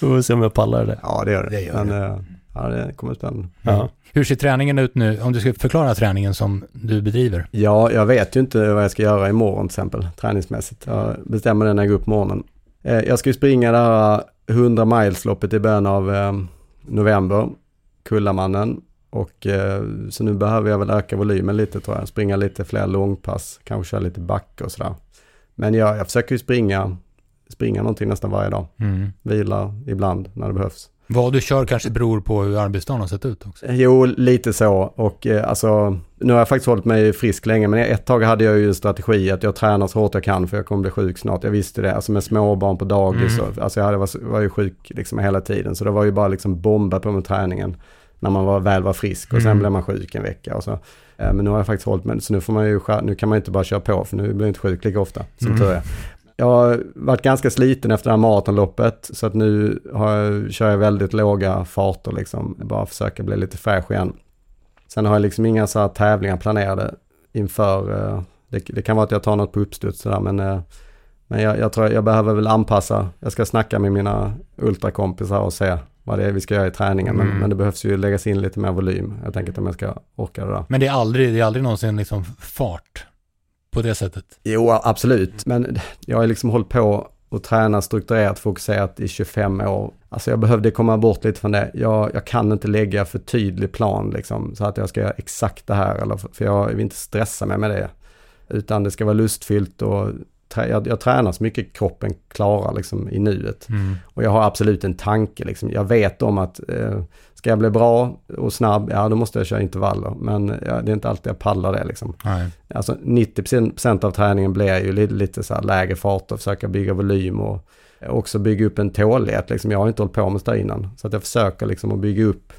[SPEAKER 2] vi får se om jag pallar det.
[SPEAKER 9] Ja, det gör det.
[SPEAKER 1] Det gör
[SPEAKER 9] Men,
[SPEAKER 1] det.
[SPEAKER 9] eh, ja, det kommer spännande.
[SPEAKER 2] Ja.
[SPEAKER 1] Hur ser träningen ut nu? Om du ska förklara träningen som du bedriver.
[SPEAKER 9] Ja, jag vet ju inte vad jag ska göra imorgon till exempel, träningsmässigt. Jag bestämmer det när jag går upp på morgonen. Eh, jag ska ju springa det här 100 milesloppet i början av eh, november, Kullamannen. Och eh, så nu behöver jag väl öka volymen lite tror jag. Springa lite fler långpass, kanske köra lite backe och sådär. Men jag, jag försöker ju springa, springa någonting nästan varje dag.
[SPEAKER 1] Mm.
[SPEAKER 9] Vila ibland när det behövs.
[SPEAKER 1] Vad du kör kanske beror på hur arbetsdagen har sett ut också.
[SPEAKER 9] Jo, lite så. Och eh, alltså, nu har jag faktiskt hållit mig frisk länge, men ett tag hade jag ju en strategi att jag tränar så hårt jag kan för jag kommer bli sjuk snart. Jag visste det, alltså med småbarn på dagis.
[SPEAKER 1] Mm.
[SPEAKER 9] Och, alltså jag hade, var, var ju sjuk liksom hela tiden, så det var ju bara liksom bomba på med träningen när man var, väl var frisk och sen
[SPEAKER 1] Mm.
[SPEAKER 9] blev man sjuk en vecka. Och så. Eh, men nu har jag faktiskt hållit mig, så nu får man ju, nu kan man ju inte bara köra på för nu blir jag inte sjuk lika ofta, som
[SPEAKER 1] Mm.
[SPEAKER 9] tur är. Jag har varit ganska sliten efter det här maratonloppet så att nu har jag, kör jag väldigt låga farter liksom. Bara försöka bli lite fräsch igen. Sen har jag liksom inga så här tävlingar planerade inför, eh, det, det kan vara att jag tar något på uppstuds sådär men, eh, men jag, jag tror jag behöver väl anpassa. Jag ska snacka med mina ultrakompisar och se vad det är vi ska göra i träningen. Men,
[SPEAKER 1] Mm.
[SPEAKER 9] men det behövs ju läggas in lite mer volym. Jag tänker att om jag ska orka det där.
[SPEAKER 1] Men det är aldrig, det är aldrig någonsin liksom fart på det sättet.
[SPEAKER 9] Jo, absolut. Men jag har liksom hållit på och tränat strukturerat, fokuserat i 25 år. Alltså jag behövde komma bort lite från det. Jag, jag kan inte lägga för tydlig plan liksom, så att jag ska göra exakt det här. Eller, för jag vill inte stressa mig med det. Utan det ska vara lustfyllt och jag, jag tränar så mycket kroppen klarar liksom, i nuet.
[SPEAKER 1] Mm.
[SPEAKER 9] Och jag har absolut en tanke. Liksom. Jag vet om att eh, ska jag bli bra och snabb, ja då måste jag köra intervaller. Men ja, det är inte alltid jag pallar det. Liksom.
[SPEAKER 1] Nej.
[SPEAKER 9] Alltså 90% av träningen blir ju lite, lite så här lägre fart och försöka bygga volym och också bygga upp en tålighet. Liksom. Jag har inte hållit på med det innan. Så att jag försöker liksom att bygga upp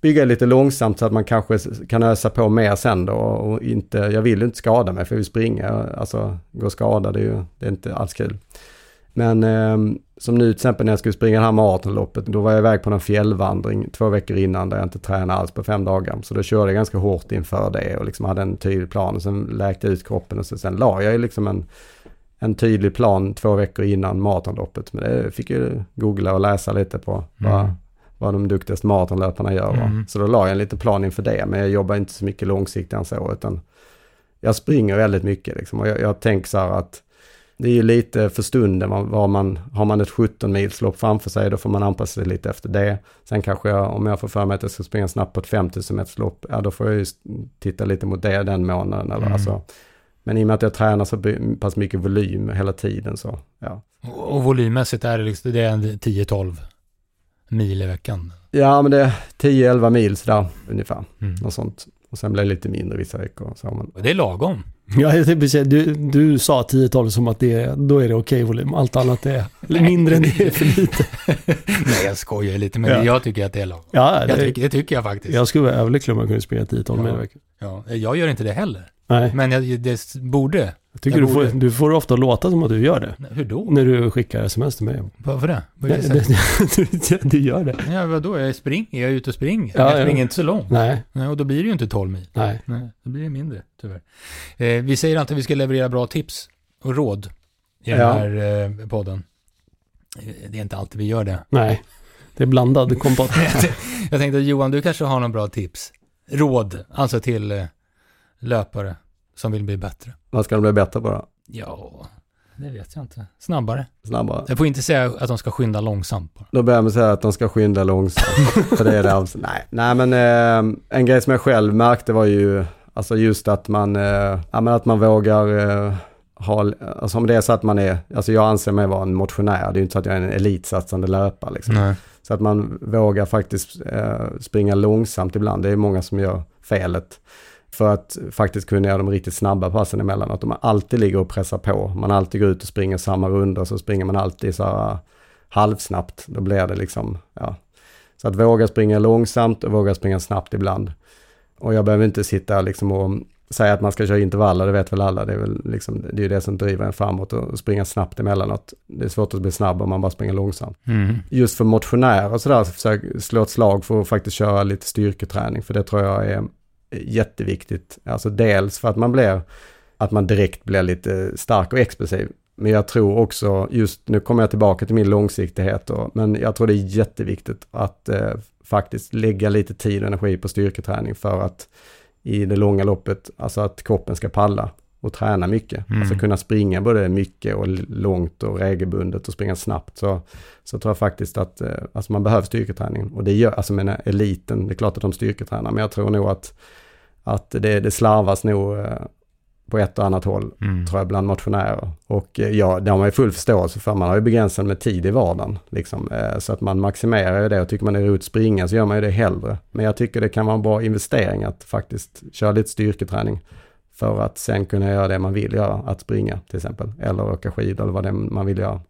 [SPEAKER 9] bygga lite långsamt så att man kanske kan ösa på mer sen då och inte, jag vill inte skada mig för jag vill springa, alltså gå skadad det är ju, det är inte alls kul. Men eh, som nu till exempel när jag skulle springa det här maratonloppet, då var jag iväg på en fjällvandring två veckor innan där jag inte tränade alls på fem dagar. Så då körde jag ganska hårt inför det och liksom hade en tydlig plan och sen läkte jag ut kroppen och så, sen la jag liksom en, en tydlig plan två veckor innan maratonloppet. Men det fick jag googla och läsa lite på vad,
[SPEAKER 1] Mm.
[SPEAKER 9] vad de duktigaste maratonlöparna gör.
[SPEAKER 1] Mm.
[SPEAKER 9] Så då la jag en liten plan inför det, men jag jobbar inte så mycket långsiktigt än så, utan jag springer väldigt mycket liksom. Och jag, jag tänker så här att det är ju lite för stunden, vad man, har man ett 17 milslopp framför sig, då får man anpassa sig lite efter det. Sen kanske jag, om jag får för mig att jag ska springa snabbt på ett 5000 meters lopp, ja då får jag ju titta lite mot det den månaden. Eller,
[SPEAKER 1] Mm.
[SPEAKER 9] alltså. Men i och med att jag tränar så pass mycket volym hela tiden så, ja.
[SPEAKER 1] Och och volymmässigt är det liksom, det är en 10-12 mil i veckan.
[SPEAKER 9] Ja, men det är 10-11 mil sådär ungefär.
[SPEAKER 1] Mm.
[SPEAKER 9] Något sånt. Och sen blir det lite mindre vissa veckor. Så,
[SPEAKER 1] Och det är lagom.
[SPEAKER 2] Ja, jag säga, du, du sa 10-12 som att det, är- då är det okej volym. Allt annat är mindre än det är för lite. <laughs>
[SPEAKER 1] Nej, jag skojar lite, men
[SPEAKER 2] Ja.
[SPEAKER 1] jag tycker att det är lagom.
[SPEAKER 2] Ja, det,
[SPEAKER 1] tycker, det tycker jag faktiskt.
[SPEAKER 2] jag skulle vara överlycklig om jag kunde springa 10-12
[SPEAKER 1] Ja.
[SPEAKER 2] mil i veckan.
[SPEAKER 1] Ja, jag gör inte det heller.
[SPEAKER 2] Nej,
[SPEAKER 1] Men jag, det borde.
[SPEAKER 2] Jag tycker
[SPEAKER 1] jag
[SPEAKER 2] du, får, du får ofta låta som att du gör det.
[SPEAKER 1] Hur då?
[SPEAKER 2] När du skickar sms till mig.
[SPEAKER 1] Varför det? Vad är det
[SPEAKER 2] du, <laughs> du gör det.
[SPEAKER 1] Ja, vadå? Jag springer, jag är ute och springer.
[SPEAKER 2] Ja,
[SPEAKER 1] jag
[SPEAKER 2] ja.
[SPEAKER 1] springer inte så långt.
[SPEAKER 2] Nej,
[SPEAKER 1] Nej, och då blir det ju inte 12 mil.
[SPEAKER 2] nej.
[SPEAKER 1] Nej, då blir det mindre, tyvärr. Eh, vi säger alltid att vi ska leverera bra tips och råd i den
[SPEAKER 9] Ja.
[SPEAKER 1] här eh, podden. Eh, Det är inte alltid vi gör det.
[SPEAKER 2] Nej, det är blandad <laughs> kompott.
[SPEAKER 1] Jag tänkte Johan, du kanske har några bra tips. Råd, alltså till eh, löpare som vill bli bättre.
[SPEAKER 9] Vad ska de bli bättre på då?
[SPEAKER 1] Ja, det vet jag inte. Snabbare.
[SPEAKER 9] Snabbare?
[SPEAKER 1] Jag får inte säga att de ska skynda långsamt. Bara.
[SPEAKER 9] Då börjar att säga att de ska skynda långsamt. <laughs> för det är det alltså. Nej, nej men eh, en grej som jag själv märkte var ju alltså just att man, eh, ja, att man vågar eh, ha, alltså om det är så att man är, alltså jag anser mig vara en motionär, det är ju inte så att jag är en elitsatsande löpare liksom.
[SPEAKER 1] Nej.
[SPEAKER 9] Så att man vågar faktiskt eh, springa långsamt ibland. Det är många som gör felet. För att faktiskt kunna göra de riktigt snabba passen emellanåt. Om man alltid ligger och pressar på. Man alltid går ut och springer samma runda så springer man alltid så här halvsnabbt. Då blir det liksom, ja. Så att våga springa långsamt och våga springa snabbt ibland. Och jag behöver inte sitta liksom och säga att man ska köra intervaller, det vet väl alla. Det är väl liksom, det är det som driver en framåt och springa snabbt emellanåt. Det är svårt att bli snabb om man bara springer långsamt.
[SPEAKER 1] Mm.
[SPEAKER 9] Just för motionärer och sådär, så försök slå ett slag för att faktiskt köra lite styrketräning. För det tror jag är jätteviktigt. Alltså dels för att man blir, att man direkt blir lite stark och explosiv. Men jag tror också, just nu kommer jag tillbaka till min långsiktighet, och, men jag tror det är jätteviktigt att eh, faktiskt lägga lite tid och energi på styrketräning för att i det långa loppet, alltså att kroppen ska palla och träna mycket.
[SPEAKER 1] Mm.
[SPEAKER 9] Alltså kunna springa både mycket och långt och regelbundet och springa snabbt. Så, så tror jag faktiskt att eh, alltså man behöver styrketräning. Och det gör, alltså med eliten, det är klart att de styrketränar, men jag tror nog att, att det, det slarvas nog eh, på ett och annat håll,
[SPEAKER 1] Mm.
[SPEAKER 9] tror jag, bland motionärer. Och eh, ja, det har man ju full förståelse för. Man har ju begränsat med tid i vardagen. Liksom. Eh, Så att man maximerar ju det och tycker man är att springa så gör man ju det hellre. Men jag tycker det kan vara en bra investering att faktiskt köra lite styrketräning. För att sen kunna göra det man vill göra, att springa till exempel. Eller åka skidor eller vad det är man vill göra.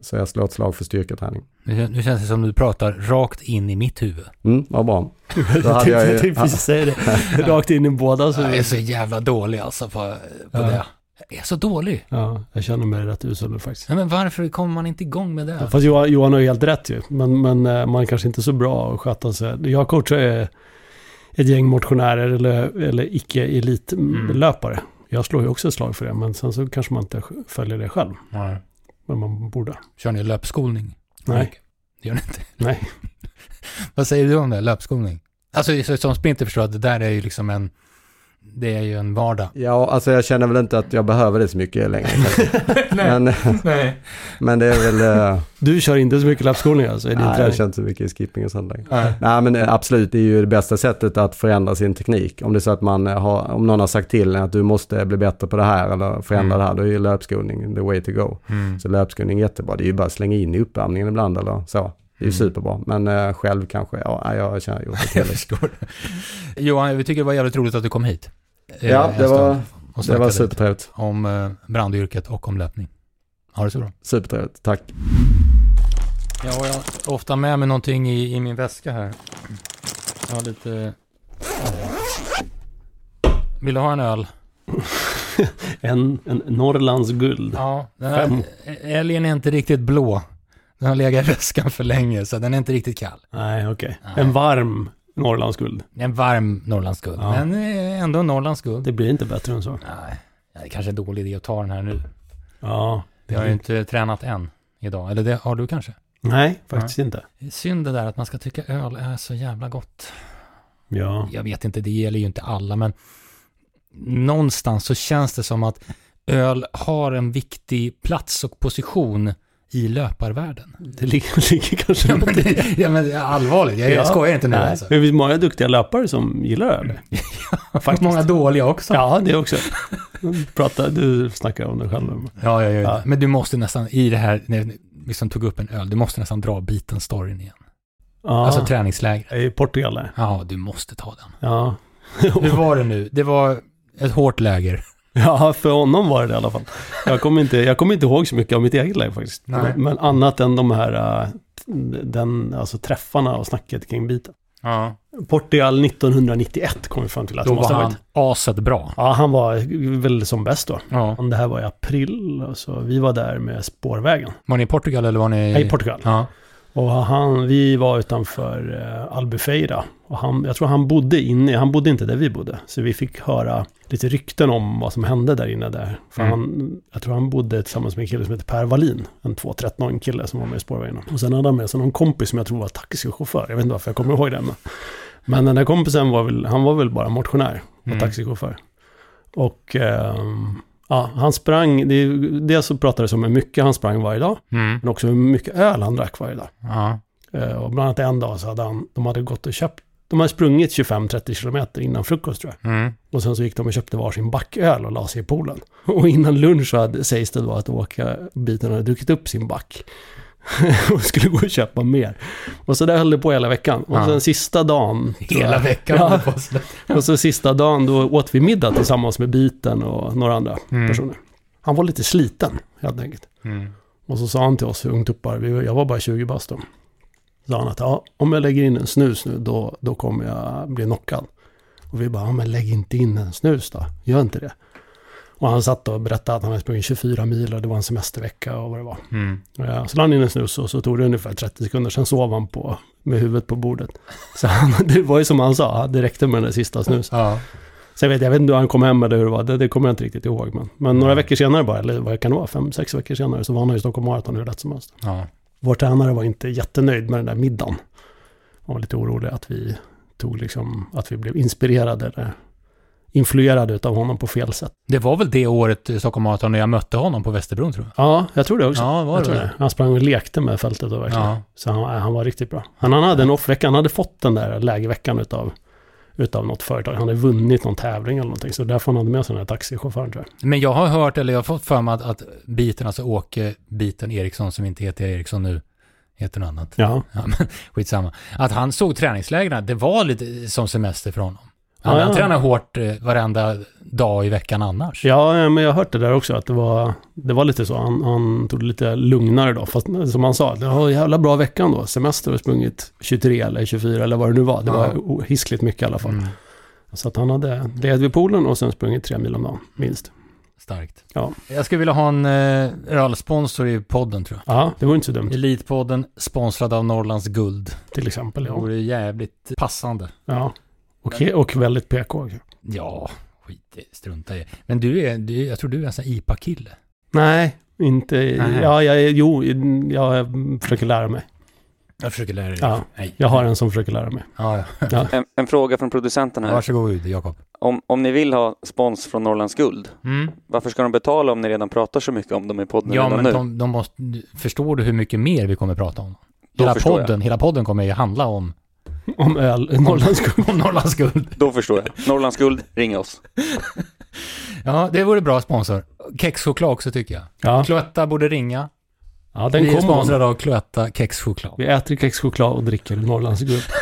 [SPEAKER 9] Så jag slår ett slag för styrketräning.
[SPEAKER 1] Nu kän- Nu känns det som du pratar rakt in i mitt huvud.
[SPEAKER 9] Mm, vad bra. Då
[SPEAKER 2] Jag
[SPEAKER 9] hade jag ju-
[SPEAKER 2] tänkte precis säga det. Rakt in i båda. Så
[SPEAKER 1] Jag är så jävla dålig alltså på, på
[SPEAKER 2] Ja.
[SPEAKER 1] det. Jag är så dålig.
[SPEAKER 2] Ja, jag känner mig rätt usel faktiskt.
[SPEAKER 1] Nej, men varför kommer man inte igång med det?
[SPEAKER 2] Fast Johan, Johan har ju helt rätt ju. Men, men eh, man kanske inte är så bra att sköta sig. Jag coachar eh, ett gäng motionärer eller, eller icke-elitlöpare. Jag slår ju också ett slag för det, men sen så kanske man inte följer det själv.
[SPEAKER 1] Nej.
[SPEAKER 2] Men man borde.
[SPEAKER 1] Kör ni löpskolning?
[SPEAKER 2] Nej.
[SPEAKER 1] Det gör ni inte. <laughs>
[SPEAKER 2] Nej.
[SPEAKER 1] Vad säger du om det, löpskolning? Alltså så- som sprinter förstår jag att det där är ju liksom en, det är ju en vardag.
[SPEAKER 9] Ja, alltså jag känner väl inte att jag behöver det så mycket längre. <laughs> men, <laughs>
[SPEAKER 1] Nej. <laughs>
[SPEAKER 9] men det är väl... eh,
[SPEAKER 2] Du kör inte så mycket löpskolning alltså
[SPEAKER 9] Nej, jag
[SPEAKER 2] träning?
[SPEAKER 9] kör inte så mycket skipping och sånt längre.
[SPEAKER 2] Nej.
[SPEAKER 9] Nej, men eh, absolut, det är ju det bästa sättet att förändra sin teknik. Om det är så att man eh, har, om någon har sagt till en att du måste bli bättre på det här eller förändra
[SPEAKER 1] Mm.
[SPEAKER 9] det här, då är ju löpskolning the way to go.
[SPEAKER 1] Mm.
[SPEAKER 9] Så löpskolning är jättebra. Det är ju bara att slänga in i uppvärmningen ibland eller så. Det är ju
[SPEAKER 1] Mm.
[SPEAKER 9] superbra. Men själv kanske, ja, nej, jag känner gjort det
[SPEAKER 1] Jag
[SPEAKER 9] till.
[SPEAKER 1] förstår. Johan, vi tycker det var jävligt roligt att du kom hit. Eh,
[SPEAKER 9] Ja, det var, det var supertrevligt.
[SPEAKER 1] Om eh, brandyrket och om löpning. Ha det så bra.
[SPEAKER 9] Supertrevligt, tack.
[SPEAKER 1] Ja, jag har ofta med mig någonting i, i min väska här. Jag har lite... Vill du ha en öl? <laughs>
[SPEAKER 2] En, en Norrlands guld.
[SPEAKER 1] Ja, den här
[SPEAKER 2] Fem.
[SPEAKER 1] älgen är inte riktigt blå. Den har legat i väskan för länge, så den är inte riktigt kall.
[SPEAKER 2] Nej, okej.
[SPEAKER 1] Nej.
[SPEAKER 2] En varm Norrlands guld.
[SPEAKER 1] En varm Norrlandsguld,
[SPEAKER 2] Ja.
[SPEAKER 1] men eh, ändå Norrlandsguld.
[SPEAKER 2] Det blir inte bättre än så.
[SPEAKER 1] Nej, det är kanske en dålig idé att ta den här nu.
[SPEAKER 2] Ja.
[SPEAKER 1] Vi har ju inte tränat än idag, eller det har du kanske?
[SPEAKER 2] Nej, faktiskt inte.
[SPEAKER 1] Det är synd det där att man ska tycka öl är så jävla gott.
[SPEAKER 2] Ja.
[SPEAKER 1] Jag vet inte, det gäller ju inte alla, men någonstans så känns det som att öl har en viktig plats och position i löparvärlden.
[SPEAKER 2] Det ligger, <laughs> ligger kanske
[SPEAKER 1] Ja, men, det, ja, men allvarligt, jag, jag skojar inte nu
[SPEAKER 2] Nej.
[SPEAKER 1] alltså.
[SPEAKER 2] Det finns många duktiga löpare som gillar öl. <laughs>
[SPEAKER 1] Faktiskt. Många dåliga också.
[SPEAKER 2] Ja, det också. <laughs> Prata, du snackar om det själv.
[SPEAKER 1] Ja, ja, ja,
[SPEAKER 2] Ja.
[SPEAKER 1] Men du måste nästan, i det här, när vi liksom tog upp en öl, du måste nästan dra biten storyn igen.
[SPEAKER 2] Ja.
[SPEAKER 1] Alltså träningsläger.
[SPEAKER 2] I Portugal där.
[SPEAKER 1] Ja, du måste ta den.
[SPEAKER 2] Ja.
[SPEAKER 1] Hur var det nu? Det var ett hårt läger. <laughs>
[SPEAKER 2] Ja, för honom var det det i alla fall. Jag kommer inte, jag kommer inte ihåg så mycket av mitt eget läge faktiskt.
[SPEAKER 1] Nej.
[SPEAKER 2] Men, annat än de här, äh, den, alltså träffarna och snacket kring biten.
[SPEAKER 1] Ja.
[SPEAKER 2] Portugal 1991 kom vi fram till att
[SPEAKER 1] Då var
[SPEAKER 2] ha
[SPEAKER 1] han
[SPEAKER 2] varit.
[SPEAKER 1] aset bra.
[SPEAKER 2] Ja, han var väl som bäst då.
[SPEAKER 1] Ja.
[SPEAKER 2] Det här var i april, så vi var där med spårvägen.
[SPEAKER 1] Var ni i Portugal eller var ni...
[SPEAKER 2] Nej, i Portugal.
[SPEAKER 1] Ja.
[SPEAKER 2] Och han, vi var utanför eh, Albufeira. Och han, jag tror han bodde inne, han bodde inte där vi bodde. Så vi fick höra lite rykten om vad som hände där inne där. För
[SPEAKER 1] Mm.
[SPEAKER 2] han, jag tror han bodde tillsammans med en kille som heter Per Wallin. En 213 kille som var med i spårvägen. Och sen hade han med sig någon kompis som jag tror var taxichaufför. Jag vet inte varför jag kommer ihåg det. Men, men den där kompisen var väl, han var väl bara motionär och
[SPEAKER 1] Mm.
[SPEAKER 2] taxichaufför. Och ehm, ja, han sprang, det, dels så pratades om hur mycket han sprang varje dag.
[SPEAKER 1] Mm.
[SPEAKER 2] Men också hur mycket öl han drack varje dag.
[SPEAKER 1] Ja.
[SPEAKER 2] Eh, Och bland annat en dag så hade han, de hade gått och köpt, de hade sprungit 25-30 kilometer innan frukost tror jag.
[SPEAKER 1] Mm.
[SPEAKER 2] Och sen så gick de och köpte varsin backöl och la sig i poolen. Och innan lunch så hade, sägs det då att åka biten hade druckit upp sin back. <laughs> och skulle gå och köpa mer. Och så där höll det på hela veckan. Och
[SPEAKER 1] Ja.
[SPEAKER 2] sen sista dagen...
[SPEAKER 1] Hela
[SPEAKER 2] jag-
[SPEAKER 1] veckan
[SPEAKER 2] Ja. Och så sista dagen då åt vi middag tillsammans med biten och några andra
[SPEAKER 1] Mm.
[SPEAKER 2] personer. Han var lite sliten helt enkelt.
[SPEAKER 1] Mm.
[SPEAKER 2] Och så sa han till oss ungtuppar, jag var bara 20 bast då. Sa han att ja, om jag lägger in en snus nu då, då kommer jag bli knockad. Och vi bara, ja, men lägg inte in en snus då. Gör inte det. Och han satt och berättade att han hade sprungit 24 mil och det var en semestervecka och vad det var.
[SPEAKER 1] Mm.
[SPEAKER 2] Ja, så la han in en snus och så tog det ungefär 30 sekunder. Sen sov han på, med huvudet på bordet. Så han, <laughs> det var ju som han sa, det räckte med den där sista snusen.
[SPEAKER 1] Ja.
[SPEAKER 2] Så jag vet, jag vet inte hur han kom hem eller hur det var, det, det kommer jag inte riktigt ihåg. Men, men några veckor senare bara, eller vad kan det vara, fem, sex veckor senare så var han i Stockholm Marathon hur lätt som helst.
[SPEAKER 1] Ja.
[SPEAKER 2] Vår tränare var inte jättenöjd med den där middagen. Han var lite orolig att vi tog liksom, att vi blev inspirerade eller influerade av honom på fel sätt.
[SPEAKER 1] Det var väl det året i Stockholm Marathon när jag mötte honom på Västerbron tror jag.
[SPEAKER 2] Ja, jag tror det också.
[SPEAKER 1] Ja, var det det?
[SPEAKER 2] Han sprang och lekte med fältet då verkligen.
[SPEAKER 1] Ja.
[SPEAKER 2] Så han, han var riktigt bra. Han, han hade en off-vecka, han hade fått den där lägerveckan utav, utav något företag. Han hade vunnit någon tävling eller någonting. Så därför han hade med sig den här taxichauffören tror jag.
[SPEAKER 1] Men jag har hört, eller jag har fått för mig att, att biten, alltså Åke Biten Eriksson som inte heter Eriksson nu, heter något annat.
[SPEAKER 2] Ja.
[SPEAKER 1] Ja, men <laughs> skitsamma. Att han såg träningslägren, det var lite som semester för honom. Han,
[SPEAKER 2] Ja,
[SPEAKER 1] tränar hårt eh, varenda dag i veckan annars.
[SPEAKER 2] Ja, men jag har hört det där också, att det var, det var lite så. Han, han tog det lite lugnare då. Fast som han sa, det var en jävla bra veckan då. Semester och sprungit 23 eller 24 eller vad det nu var. Det var hiskligt mycket i alla fall.
[SPEAKER 1] Mm.
[SPEAKER 2] Så att han hade legat vid poolen och sen sprungit tre mil om dagen, minst.
[SPEAKER 1] Starkt.
[SPEAKER 2] Ja.
[SPEAKER 1] Jag skulle vilja ha en eh, ölsponsor i podden tror jag.
[SPEAKER 2] Ja, det var inte så dumt.
[SPEAKER 1] Elitpodden sponsrad av Norrlands Guld.
[SPEAKER 2] Till exempel,
[SPEAKER 1] Det
[SPEAKER 2] ja.
[SPEAKER 1] vore jävligt passande.
[SPEAKER 2] Ja. Och, och väldigt PK.
[SPEAKER 1] Ja, skit strunta i. Men du är, du, jag tror du är en sån IPA-kille.
[SPEAKER 2] Nej, inte...
[SPEAKER 1] Nej.
[SPEAKER 2] Ja, jag, jo, jag försöker lära mig.
[SPEAKER 1] Jag försöker lära dig.
[SPEAKER 2] Ja,
[SPEAKER 1] Nej.
[SPEAKER 2] jag har en som försöker lära mig.
[SPEAKER 1] Ja, ja.
[SPEAKER 2] Ja.
[SPEAKER 4] En, en fråga från producenten här.
[SPEAKER 1] Varsågod Jakob.
[SPEAKER 4] Om, om ni vill ha spons från Norrlands Guld,
[SPEAKER 1] Mm.
[SPEAKER 4] varför ska de betala om ni redan pratar så mycket om dem i podden
[SPEAKER 1] Ja,
[SPEAKER 4] redan
[SPEAKER 1] men
[SPEAKER 4] nu?
[SPEAKER 1] de, de måste, förstår du hur mycket mer vi kommer prata om? Hela podden, hela podden kommer ju handla om,
[SPEAKER 2] Om öl, Norrlands guld.
[SPEAKER 1] om Norrlands guld.
[SPEAKER 4] Då förstår jag. Norrlands Guld, ring oss. <laughs>
[SPEAKER 1] Ja, det vore bra sponsor. Kexchoklad också tycker jag.
[SPEAKER 2] Ja,
[SPEAKER 1] Cloetta borde ringa.
[SPEAKER 2] ja den
[SPEAKER 1] vi är
[SPEAKER 2] kommer.
[SPEAKER 1] sponsrade av Cloetta kexchoklad.
[SPEAKER 2] Vi äter kexchoklad och dricker Norrlands guld. <laughs>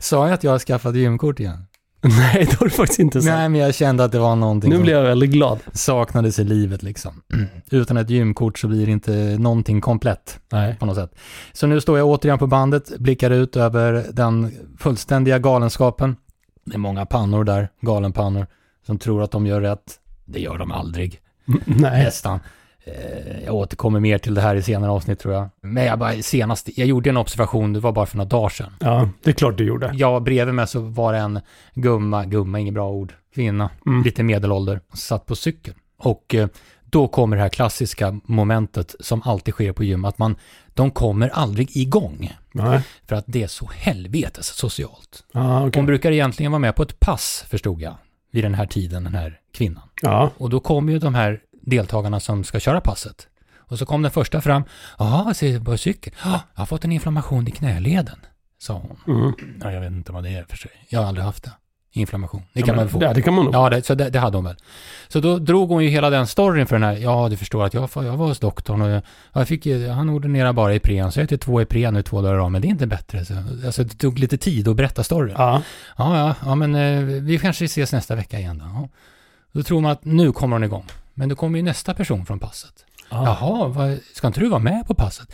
[SPEAKER 1] Sa jag att jag har skaffat gymkort igen? <laughs>
[SPEAKER 2] Nej, det har du faktiskt inte sagt.
[SPEAKER 1] Nej, men jag kände att det var någonting
[SPEAKER 2] Nu blir jag väldigt glad.
[SPEAKER 1] saknades i livet liksom. <clears throat> Utan ett gymkort så blir det inte någonting komplett
[SPEAKER 2] Nej.
[SPEAKER 1] på något sätt. Så nu står jag återigen på bandet, blickar ut över den fullständiga galenskapen. Det är många pannor där, galenpannor, som tror att de gör rätt. Det gör de aldrig. <laughs>
[SPEAKER 2] Nej.
[SPEAKER 1] Nästan. Eh, Jag återkommer mer till det här i senare avsnitt tror jag. Men jag bara senast, jag gjorde en observation, det var bara för några dagar sedan.
[SPEAKER 2] Ja, det är klart du gjorde.
[SPEAKER 1] Ja, bredvid mig så var det en gumma, gumma, inget bra ord, kvinna,
[SPEAKER 2] Mm.
[SPEAKER 1] lite medelålder, satt på cykeln. Och eh, då kommer det här klassiska momentet som alltid sker på gym, att man, de kommer aldrig igång.
[SPEAKER 2] Nej.
[SPEAKER 1] För att det är så helvetes socialt.
[SPEAKER 2] Ja, okej.
[SPEAKER 1] Hon brukar egentligen vara med på ett pass, förstod jag, vid den här tiden, den här kvinnan.
[SPEAKER 2] Ja.
[SPEAKER 1] Och då kom ju de här deltagarna som ska köra passet. Och så kom den första fram. Ja, jag ser på cykel. Ja, jag har fått en inflammation i knäleden, sa hon.
[SPEAKER 2] Mm.
[SPEAKER 1] Ja, jag vet inte vad det är för sig. Jag har aldrig haft det. Inflammation. Det
[SPEAKER 2] Ja,
[SPEAKER 1] kan
[SPEAKER 2] men
[SPEAKER 1] man få.
[SPEAKER 2] det- det kan man nog.
[SPEAKER 1] Ja, det, så det, det hade hon väl. Så då drog hon ju hela den storyn för den här. Ja, du förstår att jag, jag var hos doktorn och jag, jag fick, han ordinerade bara Ipren. Så jag äter två Ipren nu två dagar om, men det är inte bättre. Så, alltså, det tog lite tid att berätta storyn.
[SPEAKER 2] Ja.
[SPEAKER 1] Ja, ja, ja men eh, vi kanske ses nästa vecka igen då. Ja. Då tror man att nu kommer hon igång. Men då kommer ju nästa person från passet.
[SPEAKER 2] Ja.
[SPEAKER 1] Jaha, vad, ska inte du vara med på passet?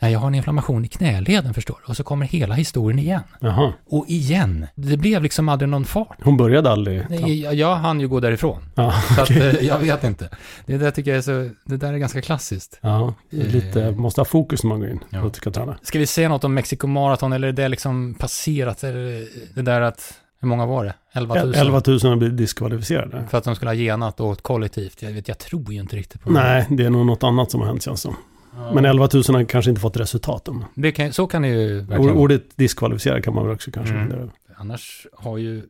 [SPEAKER 1] Nej, jag har en inflammation i knäleden förstår du. Och så kommer hela historien igen.
[SPEAKER 2] Jaha.
[SPEAKER 1] Och igen. Det blev liksom aldrig någon fart.
[SPEAKER 2] Hon började aldrig.
[SPEAKER 1] Nej, jag, jag hann ju gå därifrån.
[SPEAKER 2] Ja,
[SPEAKER 1] Så att, eh, jag vet inte. Det där tycker jag är så, det där är ganska klassiskt.
[SPEAKER 2] Ja, lite, måste ha fokus när man går in
[SPEAKER 1] Ja.
[SPEAKER 2] och ska träna.
[SPEAKER 1] Ska vi säga något om Mexico Marathon eller är det liksom passerat? Eller det där att, hur många var det? 11 000?
[SPEAKER 2] 11 000 har blivit diskvalificerade.
[SPEAKER 1] För att de skulle ha genat åt kollektivt. Jag vet, jag tror ju inte riktigt på
[SPEAKER 2] Nej, det är nog något annat som har hänt känns som. Men 11 000 har kanske inte fått resultaten.
[SPEAKER 1] Det kan, så kan det ju verkligen.
[SPEAKER 2] Ordet diskvalificerad kan man väl också kanske
[SPEAKER 1] Mm. Annars har ju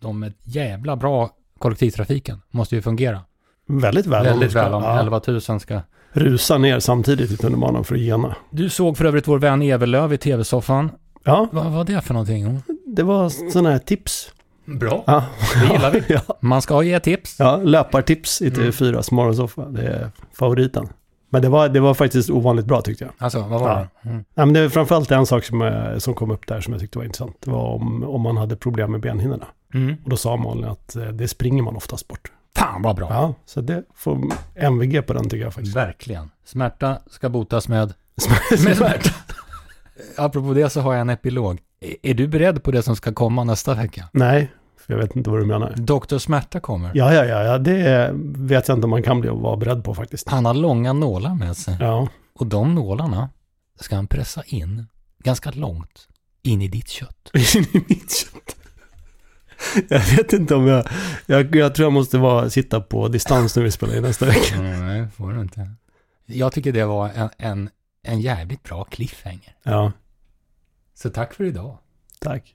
[SPEAKER 1] de ett jävla bra kollektivtrafiken. Måste ju fungera.
[SPEAKER 2] Väldigt väl.
[SPEAKER 1] Väldigt väl om
[SPEAKER 2] ja,
[SPEAKER 1] 11 000 ska...
[SPEAKER 2] Rusa ner samtidigt i tunnelbanan för att gena.
[SPEAKER 1] Du såg för övrigt vår vän Evelöv i tv-soffan.
[SPEAKER 2] Ja,
[SPEAKER 1] Vad var det för någonting?
[SPEAKER 2] det var sådana här tips.
[SPEAKER 1] Bra.
[SPEAKER 2] Ja,
[SPEAKER 1] Det gillar vi. <laughs>
[SPEAKER 2] ja,
[SPEAKER 1] Man ska ge tips.
[SPEAKER 2] ja löpartips i
[SPEAKER 1] Mm.
[SPEAKER 2] TV4s morgonsoffa. Det är favoriten. Men det var, det var faktiskt ovanligt bra tyckte jag.
[SPEAKER 1] Alltså, vad var
[SPEAKER 2] Ja.
[SPEAKER 1] det? Mm.
[SPEAKER 2] Ja, men det är framförallt en sak som, eh, som kom upp där som jag tyckte var intressant. Det var om, om man hade problem med benhinnorna.
[SPEAKER 1] Mm.
[SPEAKER 2] Och då sa Malin att eh, det springer man oftast bort.
[SPEAKER 1] Fan vad bra.
[SPEAKER 2] Ja, så det får MVG på den tycker jag faktiskt.
[SPEAKER 1] Verkligen. Smärta ska botas med... <laughs> <laughs> med smärta. Apropå det så har jag en epilog. Är- du beredd på det som ska komma nästa vecka?
[SPEAKER 2] Nej, jag vet inte vad du menar.
[SPEAKER 1] Doktor Smärta kommer.
[SPEAKER 2] Ja, ja, ja, ja, det vet jag inte om man kan bli och vara beredd på faktiskt.
[SPEAKER 1] Han har långa nålar med sig.
[SPEAKER 2] Ja,
[SPEAKER 1] Och de nålarna ska han pressa in ganska långt in i ditt kött. <laughs>
[SPEAKER 2] in i mitt kött. Jag vet inte om jag, jag, jag tror jag måste vara, sitta på distans när vi spelar in nästa vecka. <laughs>
[SPEAKER 1] Nej, får du inte. Jag tycker det var en, en, en jävligt bra cliffhanger.
[SPEAKER 2] Ja,
[SPEAKER 1] Så tack för idag.
[SPEAKER 2] tack.